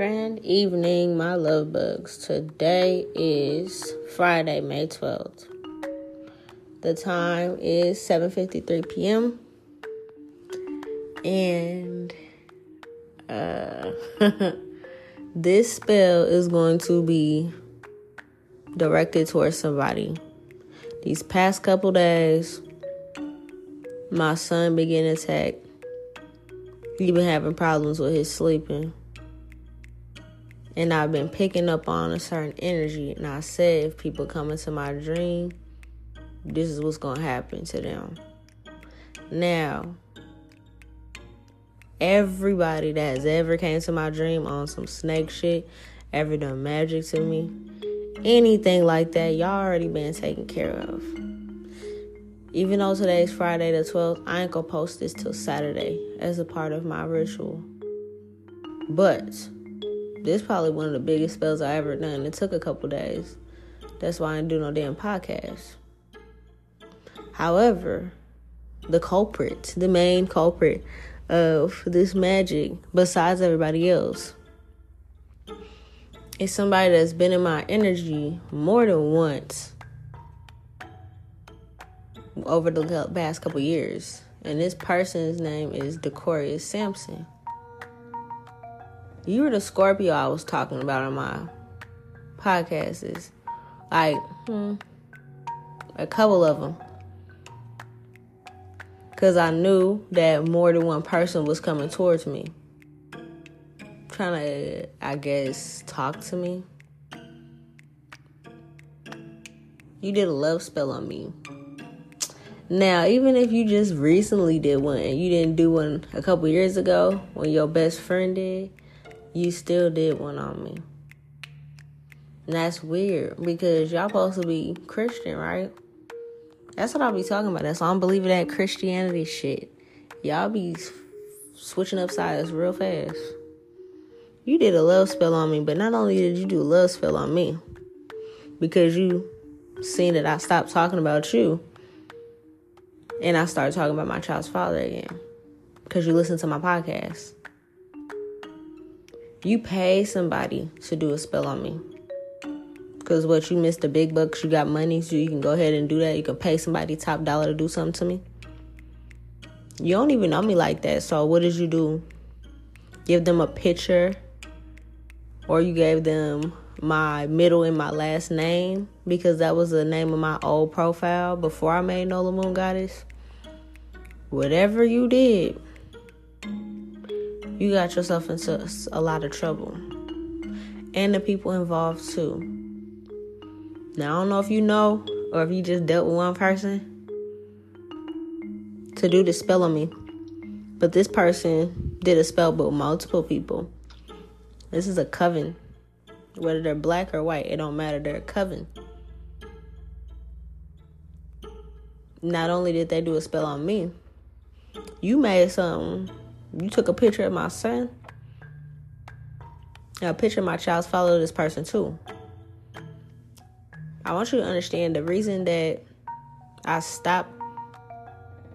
Grand evening, my love bugs. Today is Friday, May 12th. The time is 7:53 p.m. And uh this spell is going to be directed towards somebody. These past couple days, my son began to attack. He been having problems with his sleeping and I've been picking up on a certain energy. And I said, if people come into my dream, this is what's going to happen to them. Now, everybody that has ever came to my dream on some snake shit, ever done magic to me, anything like that, y'all already been taken care of. Even though today's Friday the 12th, I ain't gonna post this till Saturday as a part of my ritual. But this probably one of the biggest spells I ever done. It took a couple days. That's why I didn't do no damn podcast. However, the culprit, the main culprit of this magic, besides everybody else, is somebody that's been in my energy more than once over the past couple years. And this person's name is Decorius Sampson. You were the Scorpio I was talking about on my podcast. Is like hmm, a couple of them. Because I knew that more than one person was coming towards me. Trying to, I guess, talk to me. You did a love spell on me. Now, even if you just recently did one and you didn't do one a couple years ago when your best friend did, you still did one on me. And that's weird because y'all supposed to be Christian, right? That's what I'll be talking about. That's why I'm believing that Christianity shit. Y'all be switching up sides real fast. You did a love spell on me, but not only did you do a love spell on me, because you seen that I stopped talking about you and I started talking about my child's father again. Because you listened to my podcast. You pay somebody to do a spell on me. Because what you missed the big bucks, you got money, so you can go ahead and do that. You can pay somebody top dollar to do something to me. You don't even know me like that. So what did you do? Give them a picture, or you gave them my middle and my last name because that was the name of my old profile before I made Nola Moon Goddess. Whatever you did, you got yourself into a lot of trouble. And the people involved too. Now, I don't know if you know or if you just dealt with one person to do the spell on me, but this person did a spell with multiple people. This is a coven. Whether they're black or white, it don't matter. They're a coven. Not only did they do a spell on me, you made something you took a picture of my son. Now, A picture of my child's follow this person too. I want you to understand the reason that I stopped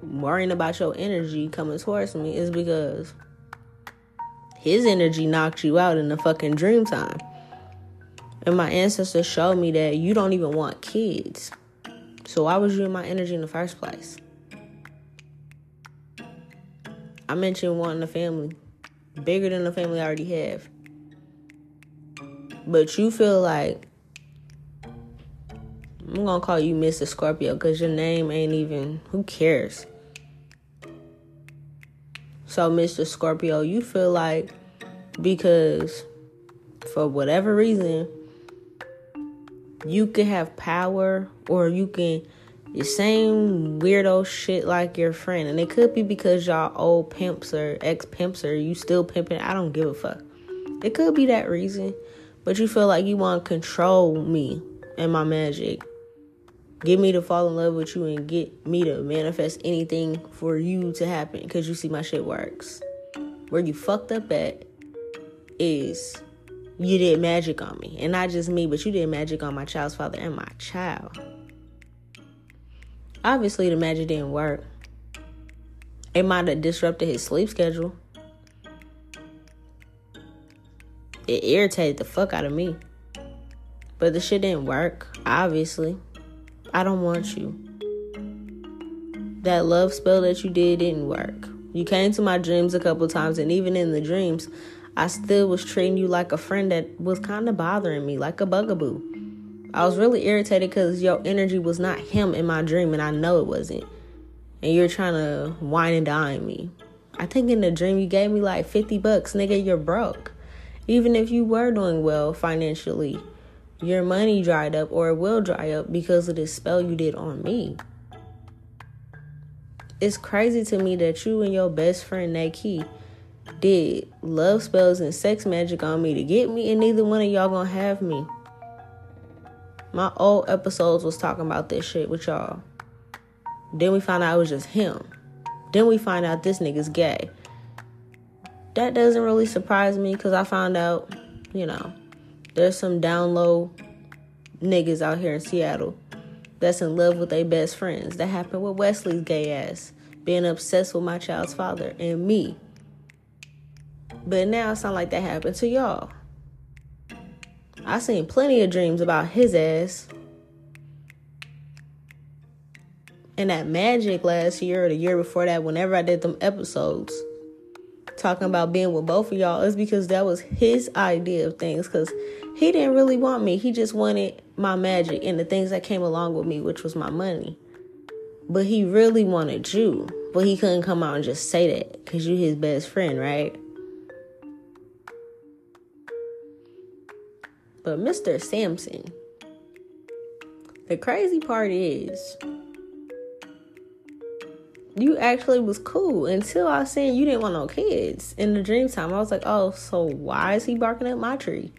worrying about your energy coming towards me is because his energy knocked you out in the fucking dream time. And my ancestors showed me that you don't even want kids. So why was you in my energy in the first place? I mentioned wanting a family bigger than the family I already have. But you feel like I'm gonna call you Mr. Scorpio because your name ain't even who cares. So Mr. Scorpio, you feel like because for whatever reason you can have power or you can the same weirdo shit like your friend. And it could be because y'all old pimps or ex pimps or you still pimping. I don't give a fuck. It could be that reason. But you feel like you want to control me and my magic. Get me to fall in love with you and get me to manifest anything for you to happen because you see my shit works. Where you fucked up at is you did magic on me. And not just me, but you did magic on my child's father and my child. Obviously, the magic didn't work. It might have disrupted his sleep schedule. it irritated the fuck out of me. But the shit didn't work, obviously. I don't want you. That love spell that you did didn't work. You came to my dreams a couple times, and even in the dreams, I still was treating you like a friend that was kind of bothering me, like a bugaboo. I was really irritated because your energy was not him in my dream, and I know it wasn't. And you're trying to wine and dine me. I think in the dream you gave me like 50 bucks, nigga, you're broke. Even if you were doing well financially, your money dried up or will dry up because of this spell you did on me. It's crazy to me that you and your best friend Nakey did love spells and sex magic on me to get me, and neither one of y'all gonna have me. My old episodes was talking about this shit with y'all. Then we found out it was just him. Then we find out this nigga's gay. That doesn't really surprise me because I found out, you know, there's some down low niggas out here in Seattle that's in love with their best friends. That happened with Wesley's gay ass being obsessed with my child's father and me. But now it sounds like that happened to y'all. I seen plenty of dreams about his ass. And that magic last year or the year before that, whenever I did them episodes talking about being with both of y'all, is because that was his idea of things. Because he didn't really want me. He just wanted my magic and the things that came along with me, which was my money. But he really wanted you. But he couldn't come out and just say that because you his best friend, right? But Mr. Samson, the crazy part is, you actually was cool until I seen you didn't want no kids in the dream time. I was like, oh, so why is he barking at my tree?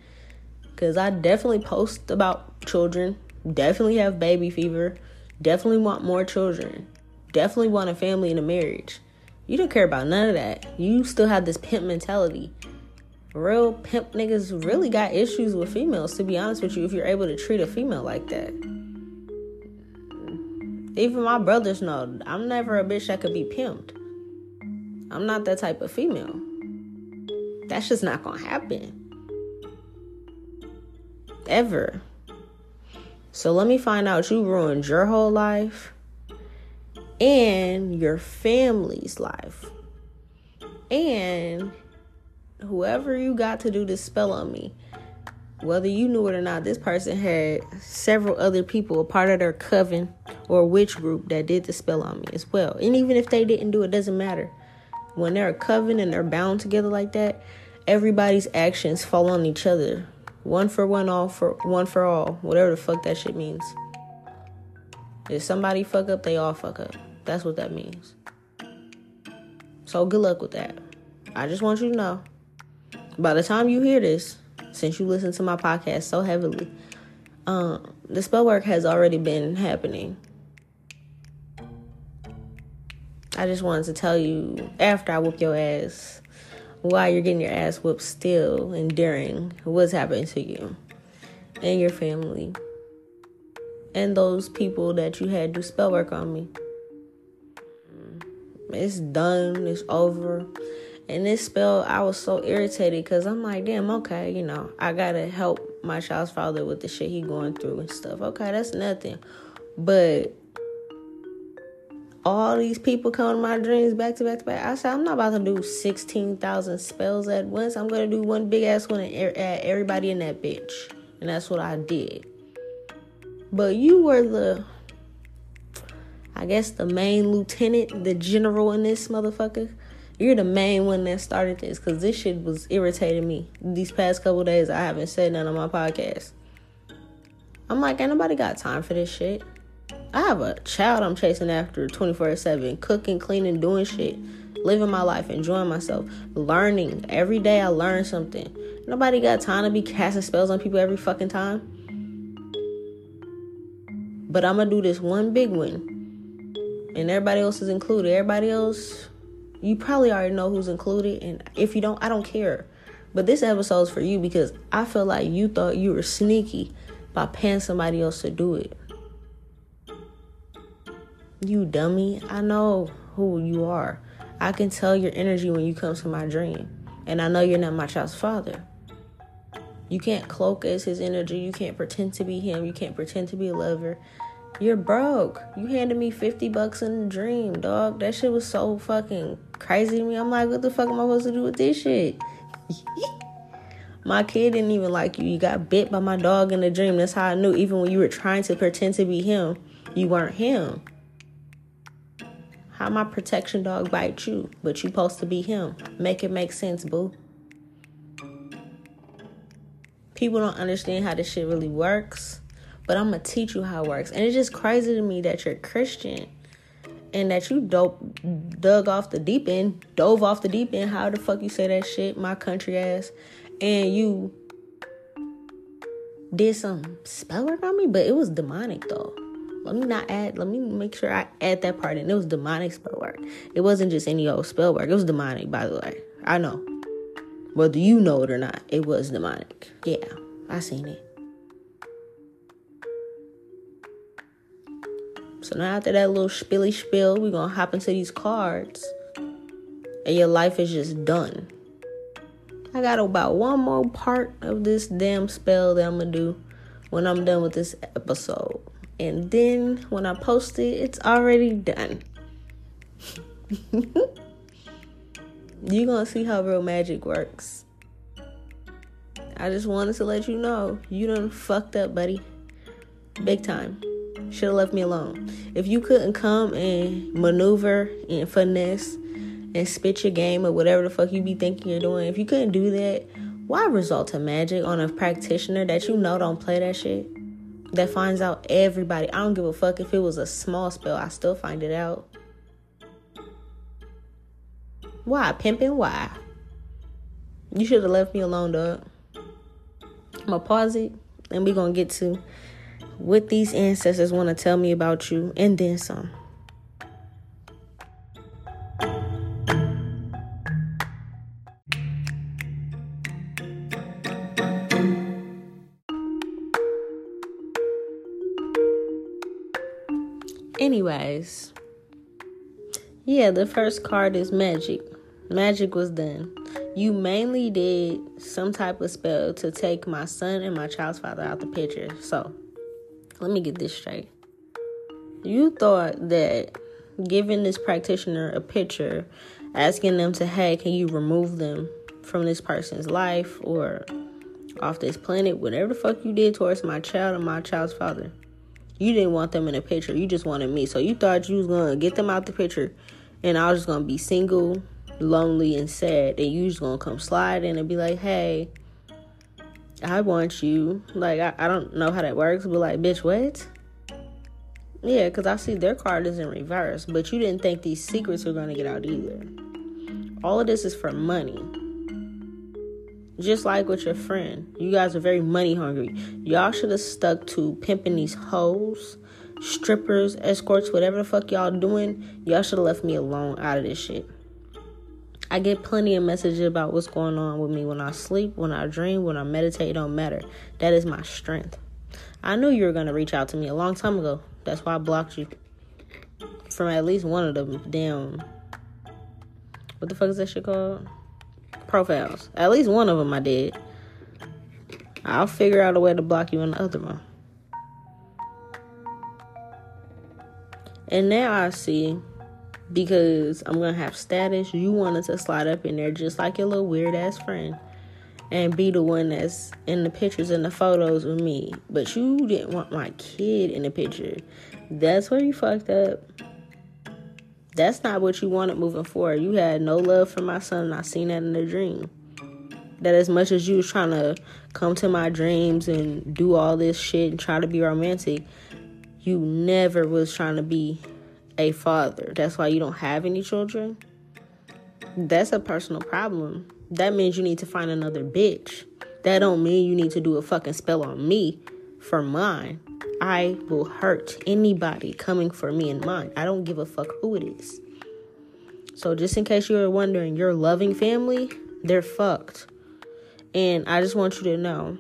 Because I definitely post about children, definitely have baby fever, definitely want more children, definitely want a family and a marriage. You don't care about none of that. You still have this pimp mentality real pimp niggas really got issues with females, to be honest with you, if you're able to treat a female like that. Even my brothers know I'm never a bitch that could be pimped. I'm not that type of female. That's just not gonna happen. Ever. So let me find out you ruined your whole life and your family's life. And whoever you got to do this spell on me, whether you knew it or not, this person had several other people, a part of their coven or witch group that did the spell on me as well. And even if they didn't do it, doesn't matter. When they're a coven and they're bound together like that, everybody's actions fall on each other. One for one, all for one for all. Whatever the fuck that shit means. If somebody fuck up, they all fuck up. That's what that means. So good luck with that. I just want you to know by the time you hear this, since you listen to my podcast so heavily, um, the spell work has already been happening. I just wanted to tell you after I whoop your ass, why you're getting your ass whooped still and during what's happening to you and your family and those people that you had do spell work on me. It's done, it's over. And this spell, I was so irritated because I'm like, damn, okay, you know, I gotta help my child's father with the shit he going through and stuff. Okay, that's nothing. But all these people come to my dreams back to back to back. I said, I'm not about to do 16,000 spells at once. I'm going to do one big ass one and everybody in that bitch. And that's what I did. But you were the, I guess, the main lieutenant, the general in this motherfucker. You're the main one that started this because this shit was irritating me. These past couple days, I haven't said none on my podcast. I'm like, ain't nobody got time for this shit. I have a child I'm chasing after 24 7, cooking, cleaning, doing shit, living my life, enjoying myself, learning. Every day I learn something. Nobody got time to be casting spells on people every fucking time. But I'm gonna do this one big one. And everybody else is included. Everybody else you probably already know who's included, and if you don't, I don't care. But this episode's for you because I feel like you thought you were sneaky by paying somebody else to do it. You dummy. I know who you are. I can tell your energy when you come to my dream. And I know you're not my child's father. You can't cloak as his energy. You can't pretend to be him. You can't pretend to be a lover. You're broke. You handed me 50 bucks in a dream, dog. That shit was so fucking crazy to me. I'm like, what the fuck am I supposed to do with this shit? my kid didn't even like you. You got bit by my dog in a dream. That's how I knew. Even when you were trying to pretend to be him, you weren't him. How my protection dog bite you, but you supposed to be him? Make it make sense, boo. People don't understand how this shit really works but I'm gonna teach you how it works. And it's just crazy to me that you're Christian and that you dope dug off the deep end, dove off the deep end. How the fuck you say that shit, my country ass, and you did some spell work on me, but it was demonic though. Let me not add. Let me make sure I add that part in. It was demonic spell work. It wasn't just any old spell work. It was demonic, by the way. I know. Whether you know it or not, it was demonic. Yeah, I seen it. So now after that little spilly spill, we're gonna hop into these cards. And your life is just done. I got about one more part of this damn spell that I'm gonna do when I'm done with this episode. And then when I post it, it's already done. You're gonna see how real magic works. I just wanted to let you know you done fucked up, buddy. Big time. Should have left me alone. If you couldn't come and maneuver and finesse and spit your game or whatever the fuck you be thinking you're doing, if you couldn't do that, why resort to magic on a practitioner that you know don't play that shit? That finds out everybody. I don't give a fuck if it was a small spell, I still find it out. Why? Pimping? Why? You should have left me alone, dog. I'm gonna pause it and we're gonna get to what these ancestors want to tell me about you, and then some. Anyways, yeah, the first card is magic. Magic was done. You mainly did some type of spell to take my son and my child's father out the picture. So, let me get this straight. You thought that giving this practitioner a picture, asking them to, hey, can you remove them from this person's life or off this planet, whatever the fuck you did towards my child and my child's father. You didn't want them in a picture. You just wanted me. So you thought you was gonna get them out the picture and I was just gonna be single, lonely, and sad. And you just gonna come slide in and be like, hey, I want you. Like, I, I don't know how that works, but like, bitch, what? Yeah, because I see their card is in reverse, but you didn't think these secrets were going to get out either. All of this is for money. Just like with your friend. You guys are very money hungry. Y'all should have stuck to pimping these hoes, strippers, escorts, whatever the fuck y'all doing. Y'all should have left me alone out of this shit. I get plenty of messages about what's going on with me when I sleep, when I dream, when I meditate. It don't matter. That is my strength. I knew you were gonna reach out to me a long time ago. That's why I blocked you from at least one of them damn. What the fuck is that shit called? Profiles. At least one of them I did. I'll figure out a way to block you in the other one. And now I see because I'm gonna have status. You wanted to slide up in there just like your little weird ass friend and be the one that's in the pictures and the photos with me. But you didn't want my kid in the picture. That's where you fucked up. That's not what you wanted moving forward. You had no love for my son, and I seen that in the dream. That as much as you was trying to come to my dreams and do all this shit and try to be romantic, you never was trying to be a father. That's why you don't have any children. That's a personal problem. That means you need to find another bitch. That don't mean you need to do a fucking spell on me for mine. I will hurt anybody coming for me and mine. I don't give a fuck who it is. So just in case you were wondering, your loving family, they're fucked. And I just want you to know,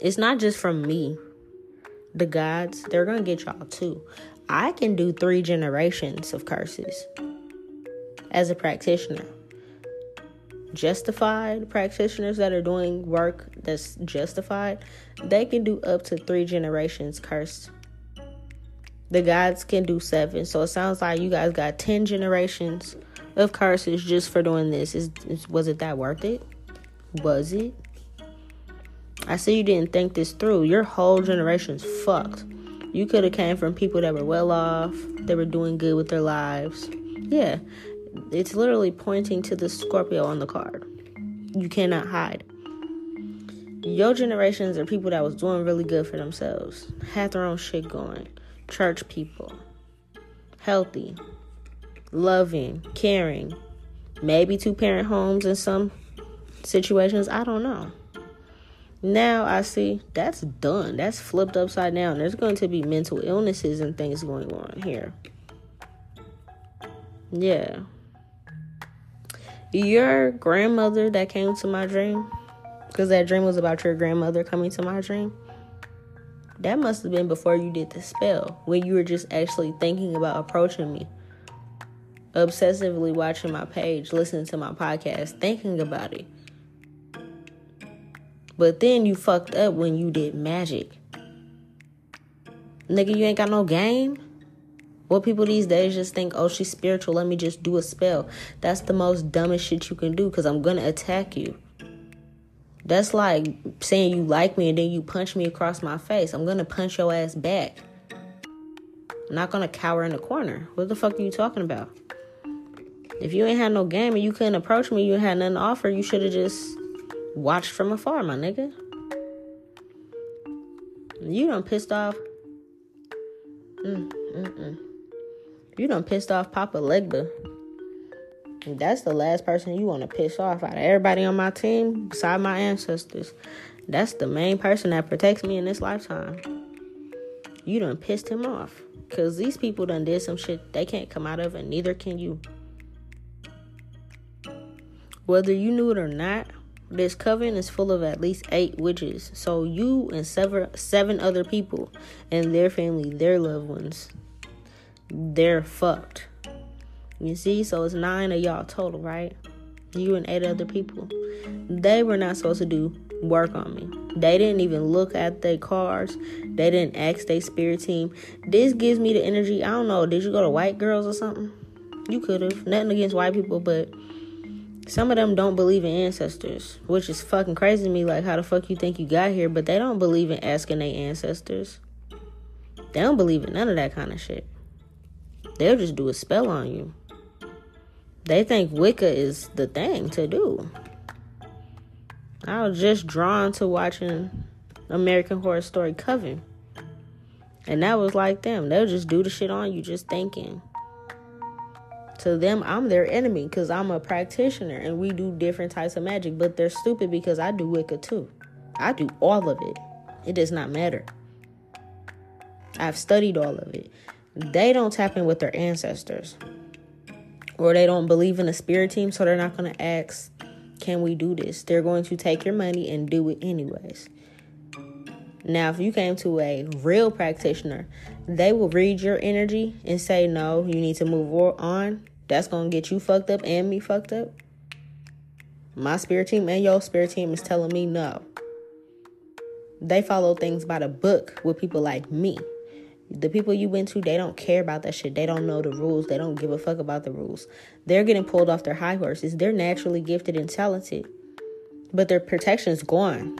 it's not just from me. The gods, they're gonna get y'all too. I can do three generations of curses as a practitioner. justified practitioners that are doing work that's justified, they can do up to three generations cursed. The gods can do seven. So it sounds like you guys got 10 generations of curses just for doing this. Is, is was it that worth it? Was it? I see you didn't think this through. Your whole generation's fucked. You could have came from people that were well off, they were doing good with their lives. Yeah, it's literally pointing to the Scorpio on the card. You cannot hide. Your generations are people that was doing really good for themselves, had their own shit going, church people, healthy, loving, caring, maybe two parent homes in some situations. I don't know. Now I see that's done. That's flipped upside down. There's going to be mental illnesses and things going on here. Yeah. Your grandmother that came to my dream, because that dream was about your grandmother coming to my dream, that must have been before you did the spell, when you were just actually thinking about approaching me. Obsessively watching my page, listening to my podcast, thinking about it but then you fucked up when you did magic. Nigga, you ain't got no game. What people these days just think, oh, she's spiritual, let me just do a spell. That's the most dumbest shit you can do because I'm gonna attack you. That's like saying you like me and then you punch me across my face. I'm gonna punch your ass back. I'm not gonna cower in the corner. What the fuck are you talking about? If you ain't had no game and you couldn't approach me, you had nothing to offer, you should have just watched from afar, my nigga. You done pissed off. Mm, mm-mm. You done pissed off Papa Legba. That's the last person you want to piss off out of everybody on my team, beside my ancestors. That's the main person that protects me in this lifetime. You done pissed him off. Cause these people done did some shit they can't come out of, and neither can you. Whether you knew it or not, this coven is full of at least eight witches. So you and seven seven other people and their family, their loved ones, they're fucked. You see, so it's nine of y'all total, right? You and eight other people. They were not supposed to do work on me. They didn't even look at their cars. They didn't ask their spirit team. This gives me the energy. I don't know. Did you go to white girls or something? You could have. Nothing against white people, but some of them don't believe in ancestors, which is fucking crazy to me. Like, how the fuck you think you got here? But they don't believe in asking their ancestors. They don't believe in none of that kind of shit. They'll just do a spell on you. They think Wicca is the thing to do. I was just drawn to watching American Horror Story Coven. And that was like them. They'll just do the shit on you just thinking to them i'm their enemy because i'm a practitioner and we do different types of magic but they're stupid because i do wicca too. I do all of it. It does not matter. I've studied all of it. They don't tap in with their ancestors. Or they don't believe in a spirit team so they're not going to ask can we do this? They're going to take your money and do it anyways. Now, if you came to a real practitioner, they will read your energy and say, no, you need to move on. That's to get you fucked up and me fucked up. My spirit team and your spirit team is telling me no. They follow things by the book with people like me. The people you went to, they don't care about that shit. They don't know the rules. They don't give a fuck about the rules. They're getting pulled off their high horses. They're naturally gifted and talented, but their protection's gone.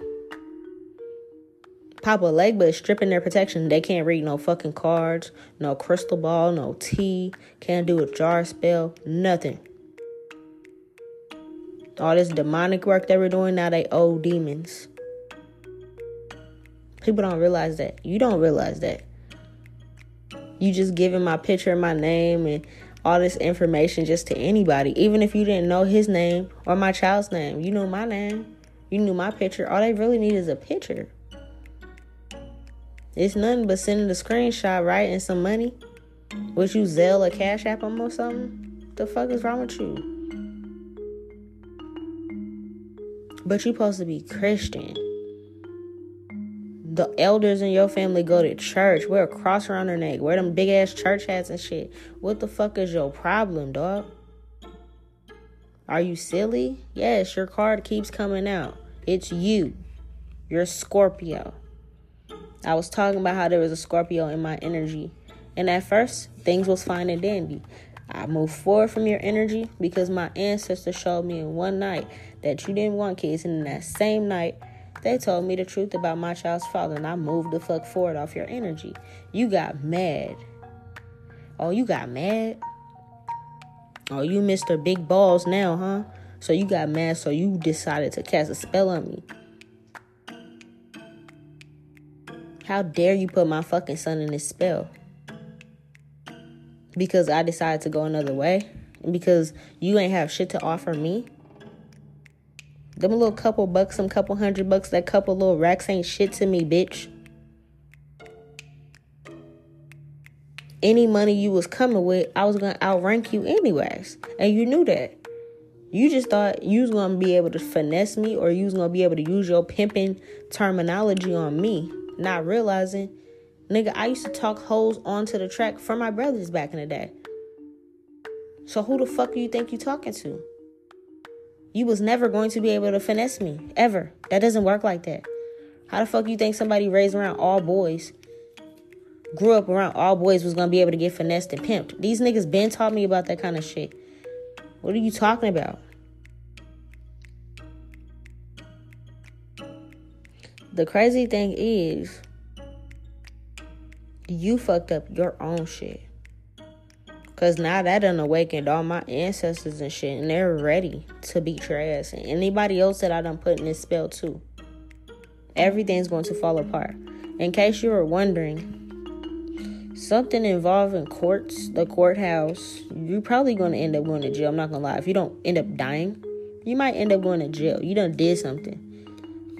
Papa Legba is stripping their protection. They can't read no fucking cards, no crystal ball, no tea, can't do a jar spell, nothing. All this demonic work they were doing, now they owe demons. People don't realize that. You don't realize that. You just giving my picture and my name and all this information just to anybody, even if you didn't know his name or my child's name. You knew my name. You knew my picture. All they really need is a picture. It's nothing but sending the screenshot, right, and some money. Would you Zelle a Cash App them or something? The fuck is wrong with you? But you supposed to be Christian. The elders in your family go to church, wear a cross around their neck, wear them big ass church hats and shit. What the fuck is your problem, dog? Are you silly? Yes, your card keeps coming out. It's you. You're Scorpio. I was talking about how there was a Scorpio in my energy. And at first, things was fine and dandy. I moved forward from your energy because my ancestors showed me in one night that you didn't want kids. And in that same night, they told me the truth about my child's father. And I moved the fuck forward off your energy. You got mad. Oh, you got mad? Oh, you Mr. Big Balls now, huh? So you got mad, so you decided to cast a spell on me. How dare you put my fucking son in this spell? Because I decided to go another way? Because you ain't have shit to offer me? Them little couple bucks, some couple hundred bucks, that couple little racks ain't shit to me, bitch. any money you was coming with, I was gonna outrank you anyways. And you knew that. You just thought you was gonna be able to finesse me or you was gonna be able to use your pimping terminology on me, not realizing, nigga, I used to talk hoes onto the track for my brothers back in the day. So who the fuck do you think you talking to? You was never going to be able to finesse me. Ever. That doesn't work like that. How the fuck you think somebody raised around all boys grew up around all boys was gonna be able to get finessed and pimped. These niggas been taught me about that kind of shit. What are you talking about? The crazy thing is, you fucked up your own shit. Cause now that done awakened all my ancestors and shit, and they're ready to beat your ass. And anybody else that I done put in this spell too. Everything's going to fall apart. In case you were wondering, something involving courts, the courthouse, you're probably going to end up going to jail. I'm not going to lie. If you don't end up dying, you might end up going to jail. You done did something.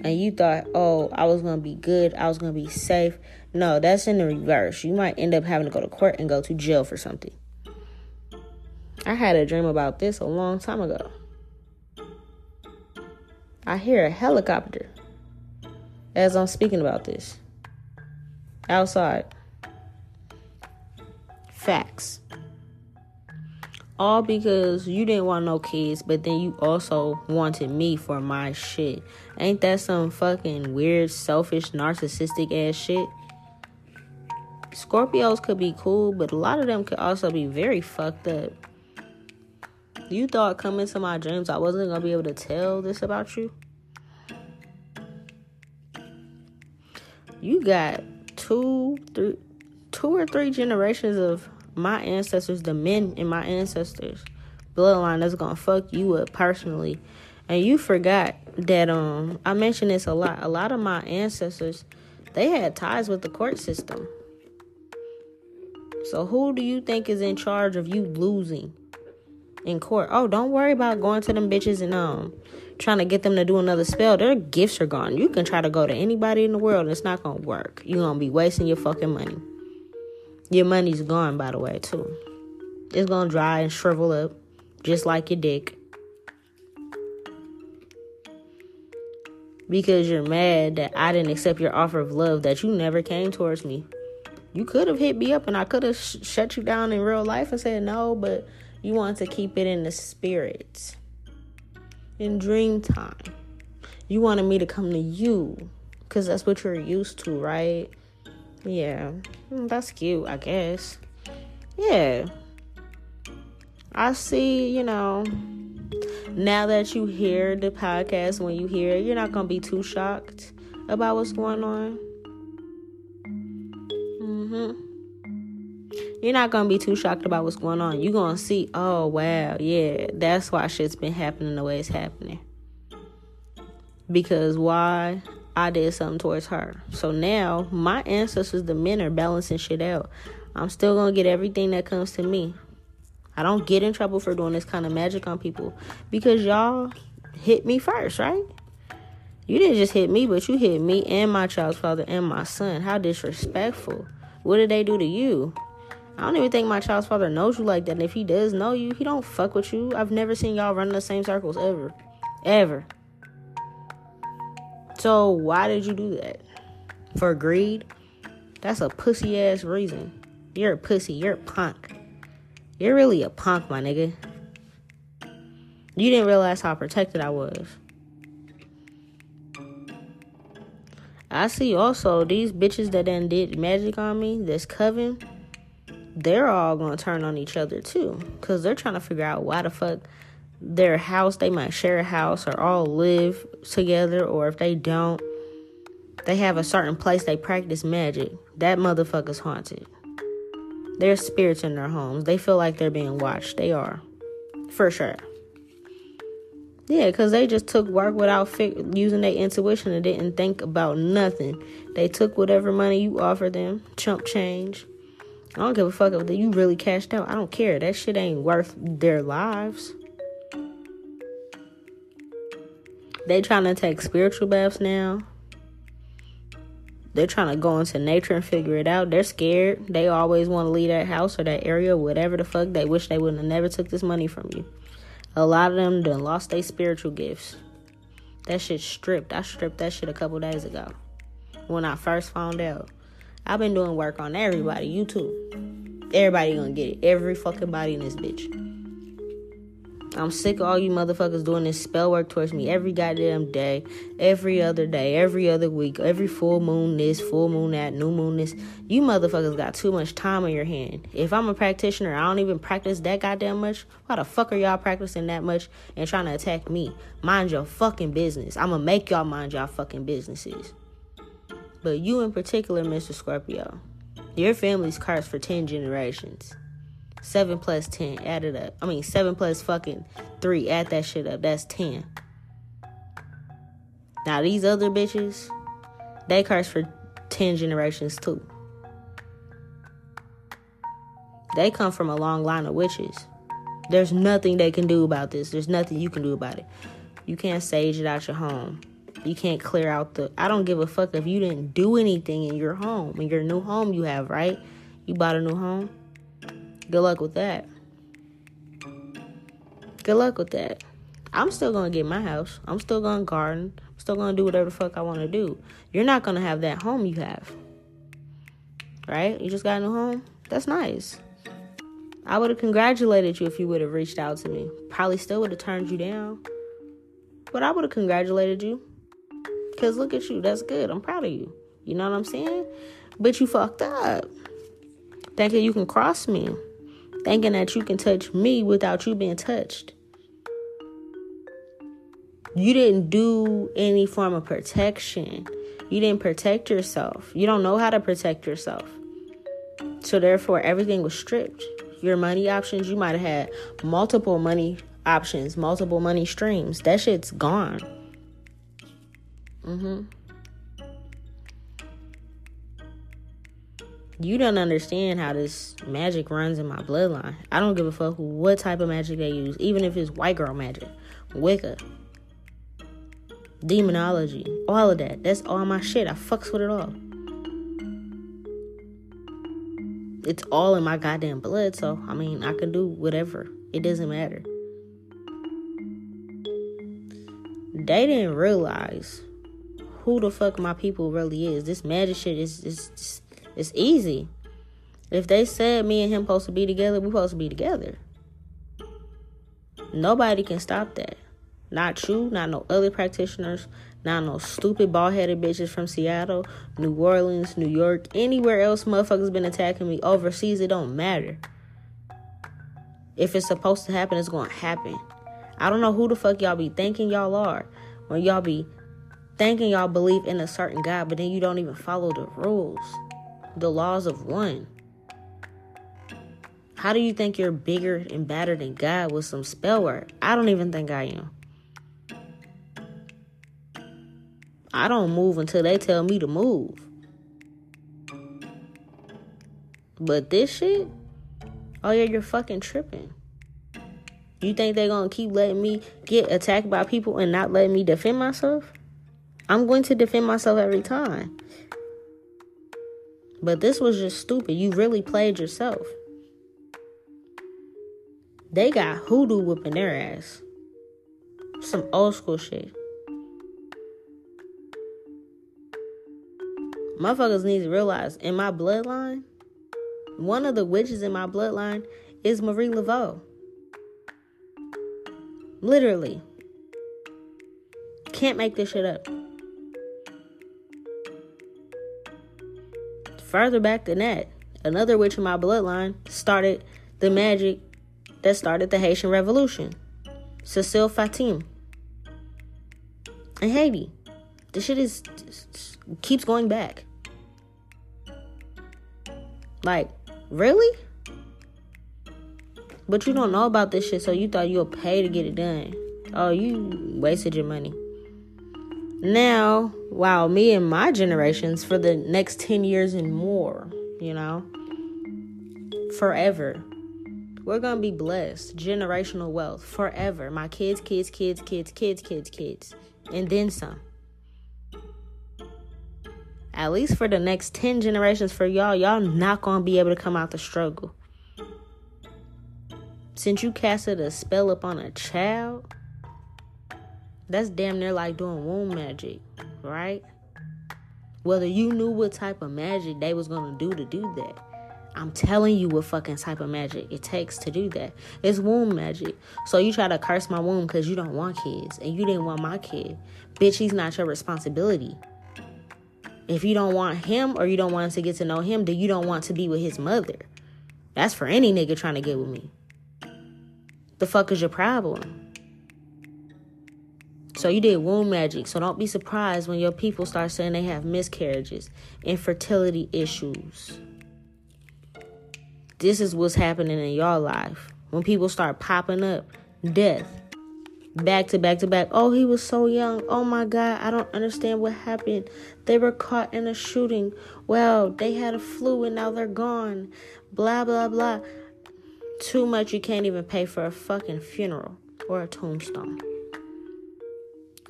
And you thought, oh, I was going to be good. I was going to be safe. No, that's in the reverse. You might end up having to go to court and go to jail for something. I had a dream about this a long time ago. I hear a helicopter as I'm speaking about this outside. Facts. All because you didn't want no kids, but then you also wanted me for my shit. Ain't that some fucking weird, selfish, narcissistic ass shit? Scorpios could be cool, but a lot of them could also be very fucked up. You thought coming to my dreams I wasn't gonna be able to tell this about you? You got two, three, two or three generations of my ancestors, the men in my ancestors' bloodline that's gonna fuck you up personally. And you forgot that um I mentioned this a lot. A lot of my ancestors, they had ties with the court system. So who do you think is in charge of you losing in court? Oh, don't worry about going to them bitches and um trying to get them to do another spell. Their gifts are gone. You can try to go to anybody in the world and it's not gonna work. You're gonna be wasting your fucking money. Your money's gone, by the way, too. It's gonna dry and shrivel up, just like your dick. Because you're mad that I didn't accept your offer of love, that you never came towards me. You could have hit me up and I could have sh- shut you down in real life and said no, but you wanted to keep it in the spirit. In dream time. You wanted me to come to you because that's what you're used to, right? Yeah, mm, that's cute, I guess. Yeah. I see, you know, now that you hear the podcast, when you hear it, you're not going to be too shocked about what's going on. Mm-hmm. You're not going to be too shocked about what's going on. You're going to see, oh, wow, yeah, that's why shit's been happening the way it's happening. Because why? I did something towards her. So now my ancestors, the men, are balancing shit out. I'm still gonna get everything that comes to me. I don't get in trouble for doing this kind of magic on people because y'all hit me first, right? You didn't just hit me, but you hit me and my child's father and my son. How disrespectful. What did they do to you? I don't even think my child's father knows you like that. And if he does know you, he don't fuck with you. I've never seen y'all run in the same circles ever. Ever. So why did you do that? For greed? That's a pussy ass reason. You're a pussy. You're a punk. You're really a punk, my nigga. You didn't realize how protected I was. I see also these bitches that then did magic on me, this coven, they're all gonna turn on each other too. Cause they're trying to figure out why the fuck their house, they might share a house or all live together, or if they don't, they have a certain place they practice magic. That motherfucker's haunted. There's spirits in their homes. They feel like they're being watched. They are. For sure. Yeah, because they just took work without fi- using their intuition and didn't think about nothing. They took whatever money you offered them, chump change. I don't give a fuck if you really cashed out. I don't care. That shit ain't worth their lives. They trying to take spiritual baths now. They're trying to go into nature and figure it out. They're scared. They always want to leave that house or that area, whatever the fuck. They wish they wouldn't have never took this money from you. A lot of them done lost their spiritual gifts. That shit stripped. I stripped that shit a couple days ago when I first found out. I've been doing work on everybody. You too. Everybody gonna get it. Every fucking body in this bitch. I'm sick of all you motherfuckers doing this spell work towards me every goddamn day, every other day, every other week, every full moon this, full moon that, new moon this. You motherfuckers got too much time on your hand. If I'm a practitioner, I don't even practice that goddamn much. Why the fuck are y'all practicing that much and trying to attack me? Mind your fucking business. I'ma make y'all mind y'all fucking businesses. But you in particular, Mr. Scorpio, your family's cursed for 10 generations. Seven plus ten, add it up. I mean, seven plus fucking three, add that shit up. That's ten. Now these other bitches, they curse for ten generations too. They come from a long line of witches. There's nothing they can do about this. There's nothing you can do about it. You can't sage it out your home. You can't clear out the. I don't give a fuck if you didn't do anything in your home, in your new home you have, right? You bought a new home Good luck with that. Good luck with that. I'm still gonna get my house. I'm still gonna garden. I'm still gonna do whatever the fuck I wanna do. You're not gonna have that home you have. Right? You just got a new home? That's nice. I would have congratulated you if you would have reached out to me. Probably still would have turned you down. But I would have congratulated you. Because look at you. That's good. I'm proud of you. You know what I'm saying? But you fucked up. Thinking you can cross me thinking that you can touch me without you being touched. You didn't do any form of protection. You didn't protect yourself. You don't know how to protect yourself. So, therefore, everything was stripped. Your money options, you might have had multiple money options, multiple money streams. That shit's gone. Mm hmm. You don't understand how this magic runs in my bloodline. I don't give a fuck what type of magic they use, even if it's white girl magic, Wicca, demonology, all of that. That's all my shit. I fucks with it all. It's all in my goddamn blood, so I mean, I can do whatever. It doesn't matter. They didn't realize who the fuck my people really is. This magic shit is is it's easy. If they said me and him supposed to be together, we supposed to be together. Nobody can stop that. Not you, not no other practitioners, not no stupid bald headed bitches from Seattle, New Orleans, New York, anywhere else motherfuckers been attacking me overseas, it don't matter. If it's supposed to happen, it's gonna happen. I don't know who the fuck y'all be thinking y'all are when y'all be thinking y'all believe in a certain God, but then you don't even follow the rules the laws of one. How do you think you're bigger and badder than God with some spell work? I don't even think I am. I don't move until they tell me to move. But this shit, oh yeah, you're fucking tripping. You think they're gonna keep letting me get attacked by people and not letting me defend myself? I'm going to defend myself every time. But this was just stupid. You really played yourself. They got hoodoo whipping their ass. Some old school shit. Motherfuckers need to realize in my bloodline, one of the witches in my bloodline is Marie Laveau. Literally. Can't make this shit up. Further back than that, another witch in my bloodline started the magic that started the Haitian Revolution. Cecile Fatim. And Haiti. The shit is keeps going back. Like, really? But you don't know about this shit, so you thought you'll pay to get it done. Oh, you wasted your money. Now, wow, me and my generations for the next 10 years and more, you know, forever. We're going to be blessed. Generational wealth forever. My kids, kids, kids, kids, kids, kids, kids, and then some. At least for the next 10 generations for y'all, y'all not going to be able to come out the struggle. Since you casted a spell upon a child, that's damn near like doing womb magic, right? Whether you knew what type of magic they was gonna do to do that. I'm telling you what fucking type of magic it takes to do that. It's womb magic. So you try to curse my womb because you don't want kids and you didn't want my kid. Bitch, he's not your responsibility. If you don't want him or you don't want to get to know him, then you don't want to be with his mother. That's for any nigga trying to get with me. The fuck is your problem? So you did womb magic. So don't be surprised when your people start saying they have miscarriages, infertility issues. This is what's happening in your life. When people start popping up, death. Back to back to back. Oh, he was so young. Oh my God, I don't understand what happened. They were caught in a shooting. Well, they had a flu and now they're gone. Blah, blah, blah. Too much you can't even pay for a fucking funeral or a tombstone.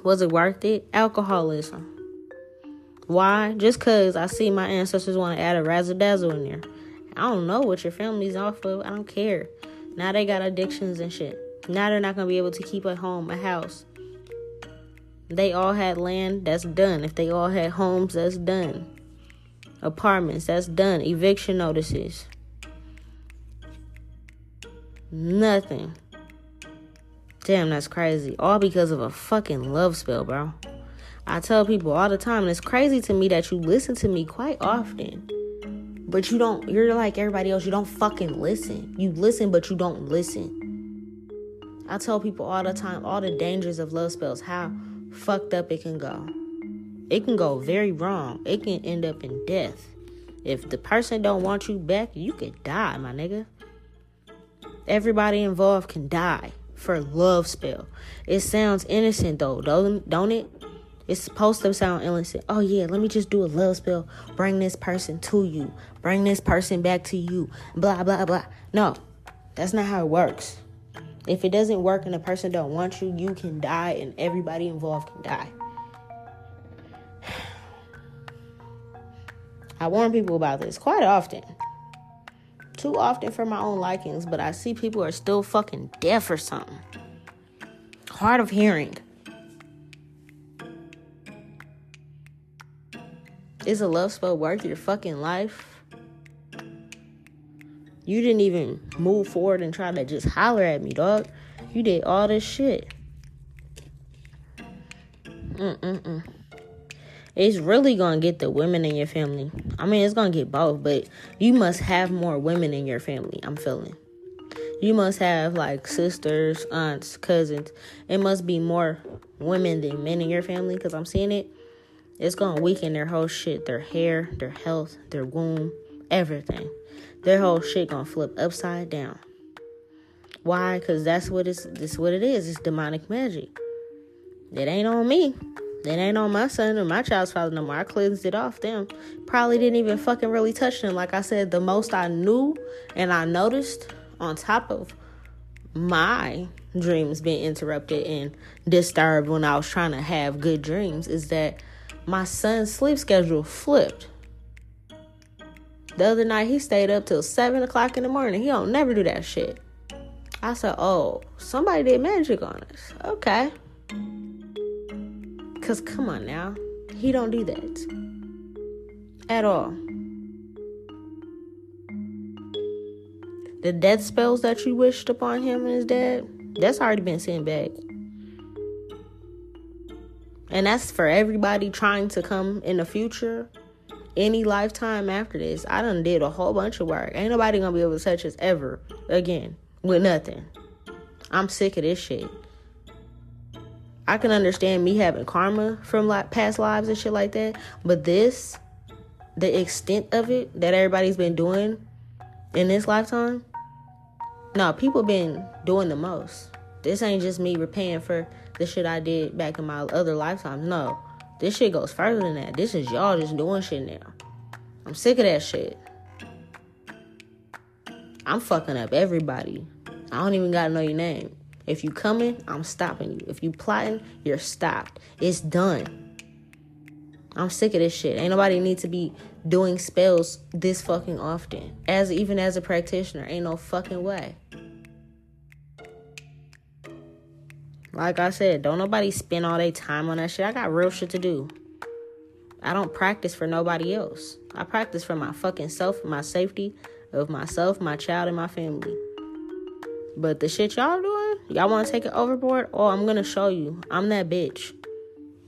Was it worth it? Alcoholism. Why? Just because I see my ancestors want to add a razzle dazzle in there. I don't know what your family's off of. I don't care. Now they got addictions and shit. Now they're not going to be able to keep a home, a house. They all had land, that's done. If they all had homes, that's done. Apartments, that's done. Eviction notices. Nothing. Damn, that's crazy. All because of a fucking love spell, bro. I tell people all the time, and it's crazy to me that you listen to me quite often. But you don't, you're like everybody else, you don't fucking listen. You listen, but you don't listen. I tell people all the time all the dangers of love spells, how fucked up it can go. It can go very wrong. It can end up in death. If the person don't want you back, you could die, my nigga. Everybody involved can die for love spell. It sounds innocent though, don't don't it? It's supposed to sound innocent. Oh yeah, let me just do a love spell. Bring this person to you. Bring this person back to you. Blah blah blah. No, that's not how it works. If it doesn't work and the person don't want you, you can die and everybody involved can die. I warn people about this quite often too often for my own likings, but I see people are still fucking deaf or something. Hard of hearing. Is a love spell worth your fucking life? You didn't even move forward and try to just holler at me, dog. You did all this shit. Mm-mm-mm it's really gonna get the women in your family. I mean, it's gonna get both, but you must have more women in your family. I'm feeling. You must have like sisters, aunts, cousins. It must be more women than men in your family because I'm seeing it. It's gonna weaken their whole shit, their hair, their health, their womb, everything. Their whole shit gonna flip upside down. Why? Because that's what it's. This what it is. It's demonic magic. It ain't on me. It ain't on my son or my child's father no more. I cleansed it off them. Probably didn't even fucking really touch them. Like I said, the most I knew and I noticed on top of my dreams being interrupted and disturbed when I was trying to have good dreams is that my son's sleep schedule flipped. The other night he stayed up till seven o'clock in the morning. He don't never do that shit. I said, "Oh, somebody did magic on us." Okay. Cause come on now, he don't do that at all. The death spells that you wished upon him and his dad, That's already been sent back. And that's for everybody trying to come in the future, any lifetime after this. I done did a whole bunch of work. Ain't nobody gonna be able to touch us ever again with nothing. I'm sick of this shit. I can understand me having karma from like past lives and shit like that, but this, the extent of it that everybody's been doing in this lifetime, no, people been doing the most. This ain't just me repaying for the shit I did back in my other lifetimes. No, this shit goes further than that. This is y'all just doing shit now. I'm sick of that shit. I'm fucking up everybody. I don't even gotta know your name. If you coming, I'm stopping you. If you plotting, you're stopped. It's done. I'm sick of this shit. Ain't nobody need to be doing spells this fucking often. As even as a practitioner, ain't no fucking way. Like I said, don't nobody spend all their time on that shit. I got real shit to do. I don't practice for nobody else. I practice for my fucking self, my safety of myself, my child, and my family. But the shit y'all doing, y'all want to take it overboard? Oh, I'm gonna show you. I'm that bitch.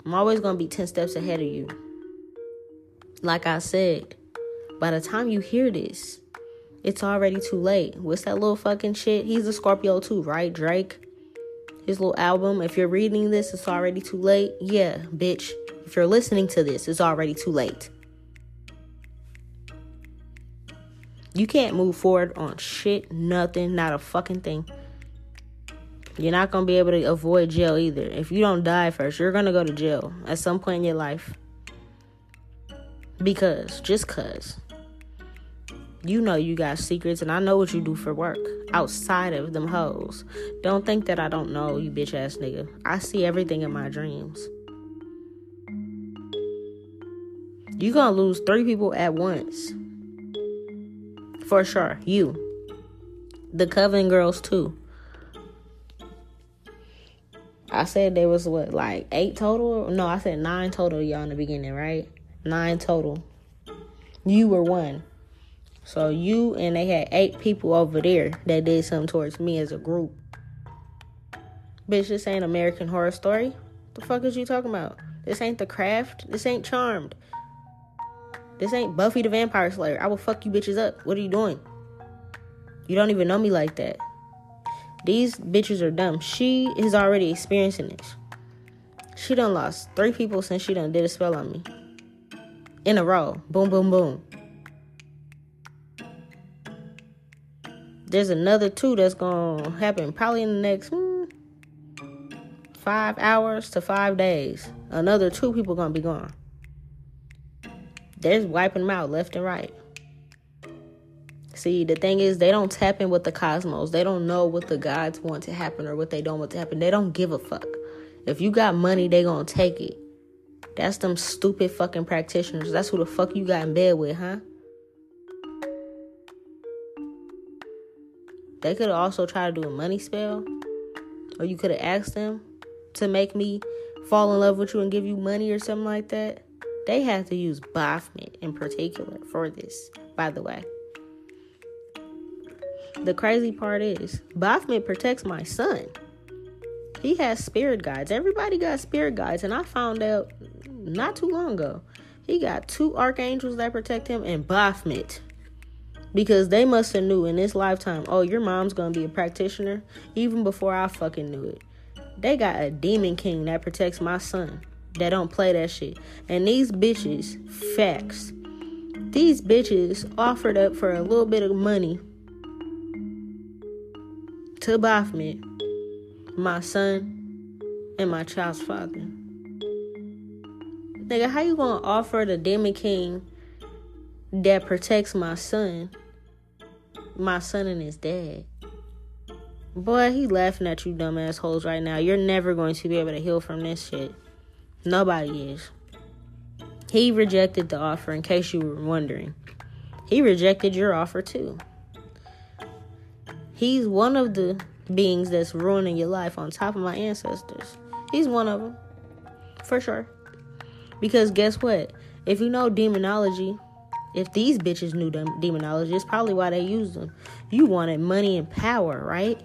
I'm always gonna be 10 steps ahead of you. Like I said, by the time you hear this, it's already too late. What's that little fucking shit? He's a Scorpio too, right? Drake. His little album. If you're reading this, it's already too late. Yeah, bitch. If you're listening to this, it's already too late. You can't move forward on shit, nothing, not a fucking thing. You're not gonna be able to avoid jail either. If you don't die first, you're gonna go to jail at some point in your life. Because, just cause. You know you got secrets, and I know what you do for work outside of them hoes. Don't think that I don't know, you bitch ass nigga. I see everything in my dreams. You gonna lose three people at once for sure. You. The Coven girls too. I said there was what, like eight total? No, I said nine total, y'all, in the beginning, right? Nine total. You were one. So you and they had eight people over there that did something towards me as a group. Bitch, this ain't American Horror Story. The fuck is you talking about? This ain't The Craft. This ain't Charmed. This ain't Buffy the Vampire Slayer. I will fuck you bitches up. What are you doing? You don't even know me like that. These bitches are dumb. She is already experiencing this. She done lost three people since she done did a spell on me. In a row. Boom, boom, boom. There's another two that's gonna happen probably in the next hmm, five hours to five days. Another two people gonna be gone. They're just wiping them out left and right. See, the thing is, they don't tap in with the cosmos. They don't know what the gods want to happen or what they don't want to happen. They don't give a fuck. If you got money, they gonna take it. That's them stupid fucking practitioners. That's who the fuck you got in bed with, huh? They could also try to do a money spell. Or you could have asked them to make me fall in love with you and give you money or something like that. They have to use Baphomet in particular for this, by the way. The crazy part is, Baphomet protects my son. He has spirit guides. Everybody got spirit guides, and I found out not too long ago. He got two archangels that protect him and Baphomet. Because they must have knew in this lifetime, oh, your mom's gonna be a practitioner, even before I fucking knew it. They got a demon king that protects my son that don't play that shit. And these bitches, facts, these bitches offered up for a little bit of money to Baphomet, my son, and my child's father. Nigga, how you gonna offer the demon king that protects my son, my son and his dad? Boy, he laughing at you dumb assholes right now. You're never going to be able to heal from this shit. Nobody is. He rejected the offer, in case you were wondering. He rejected your offer too. He's one of the beings that's ruining your life on top of my ancestors. He's one of them. For sure. Because guess what? If you know demonology, if these bitches knew demonology, it's probably why they used them. You wanted money and power, right?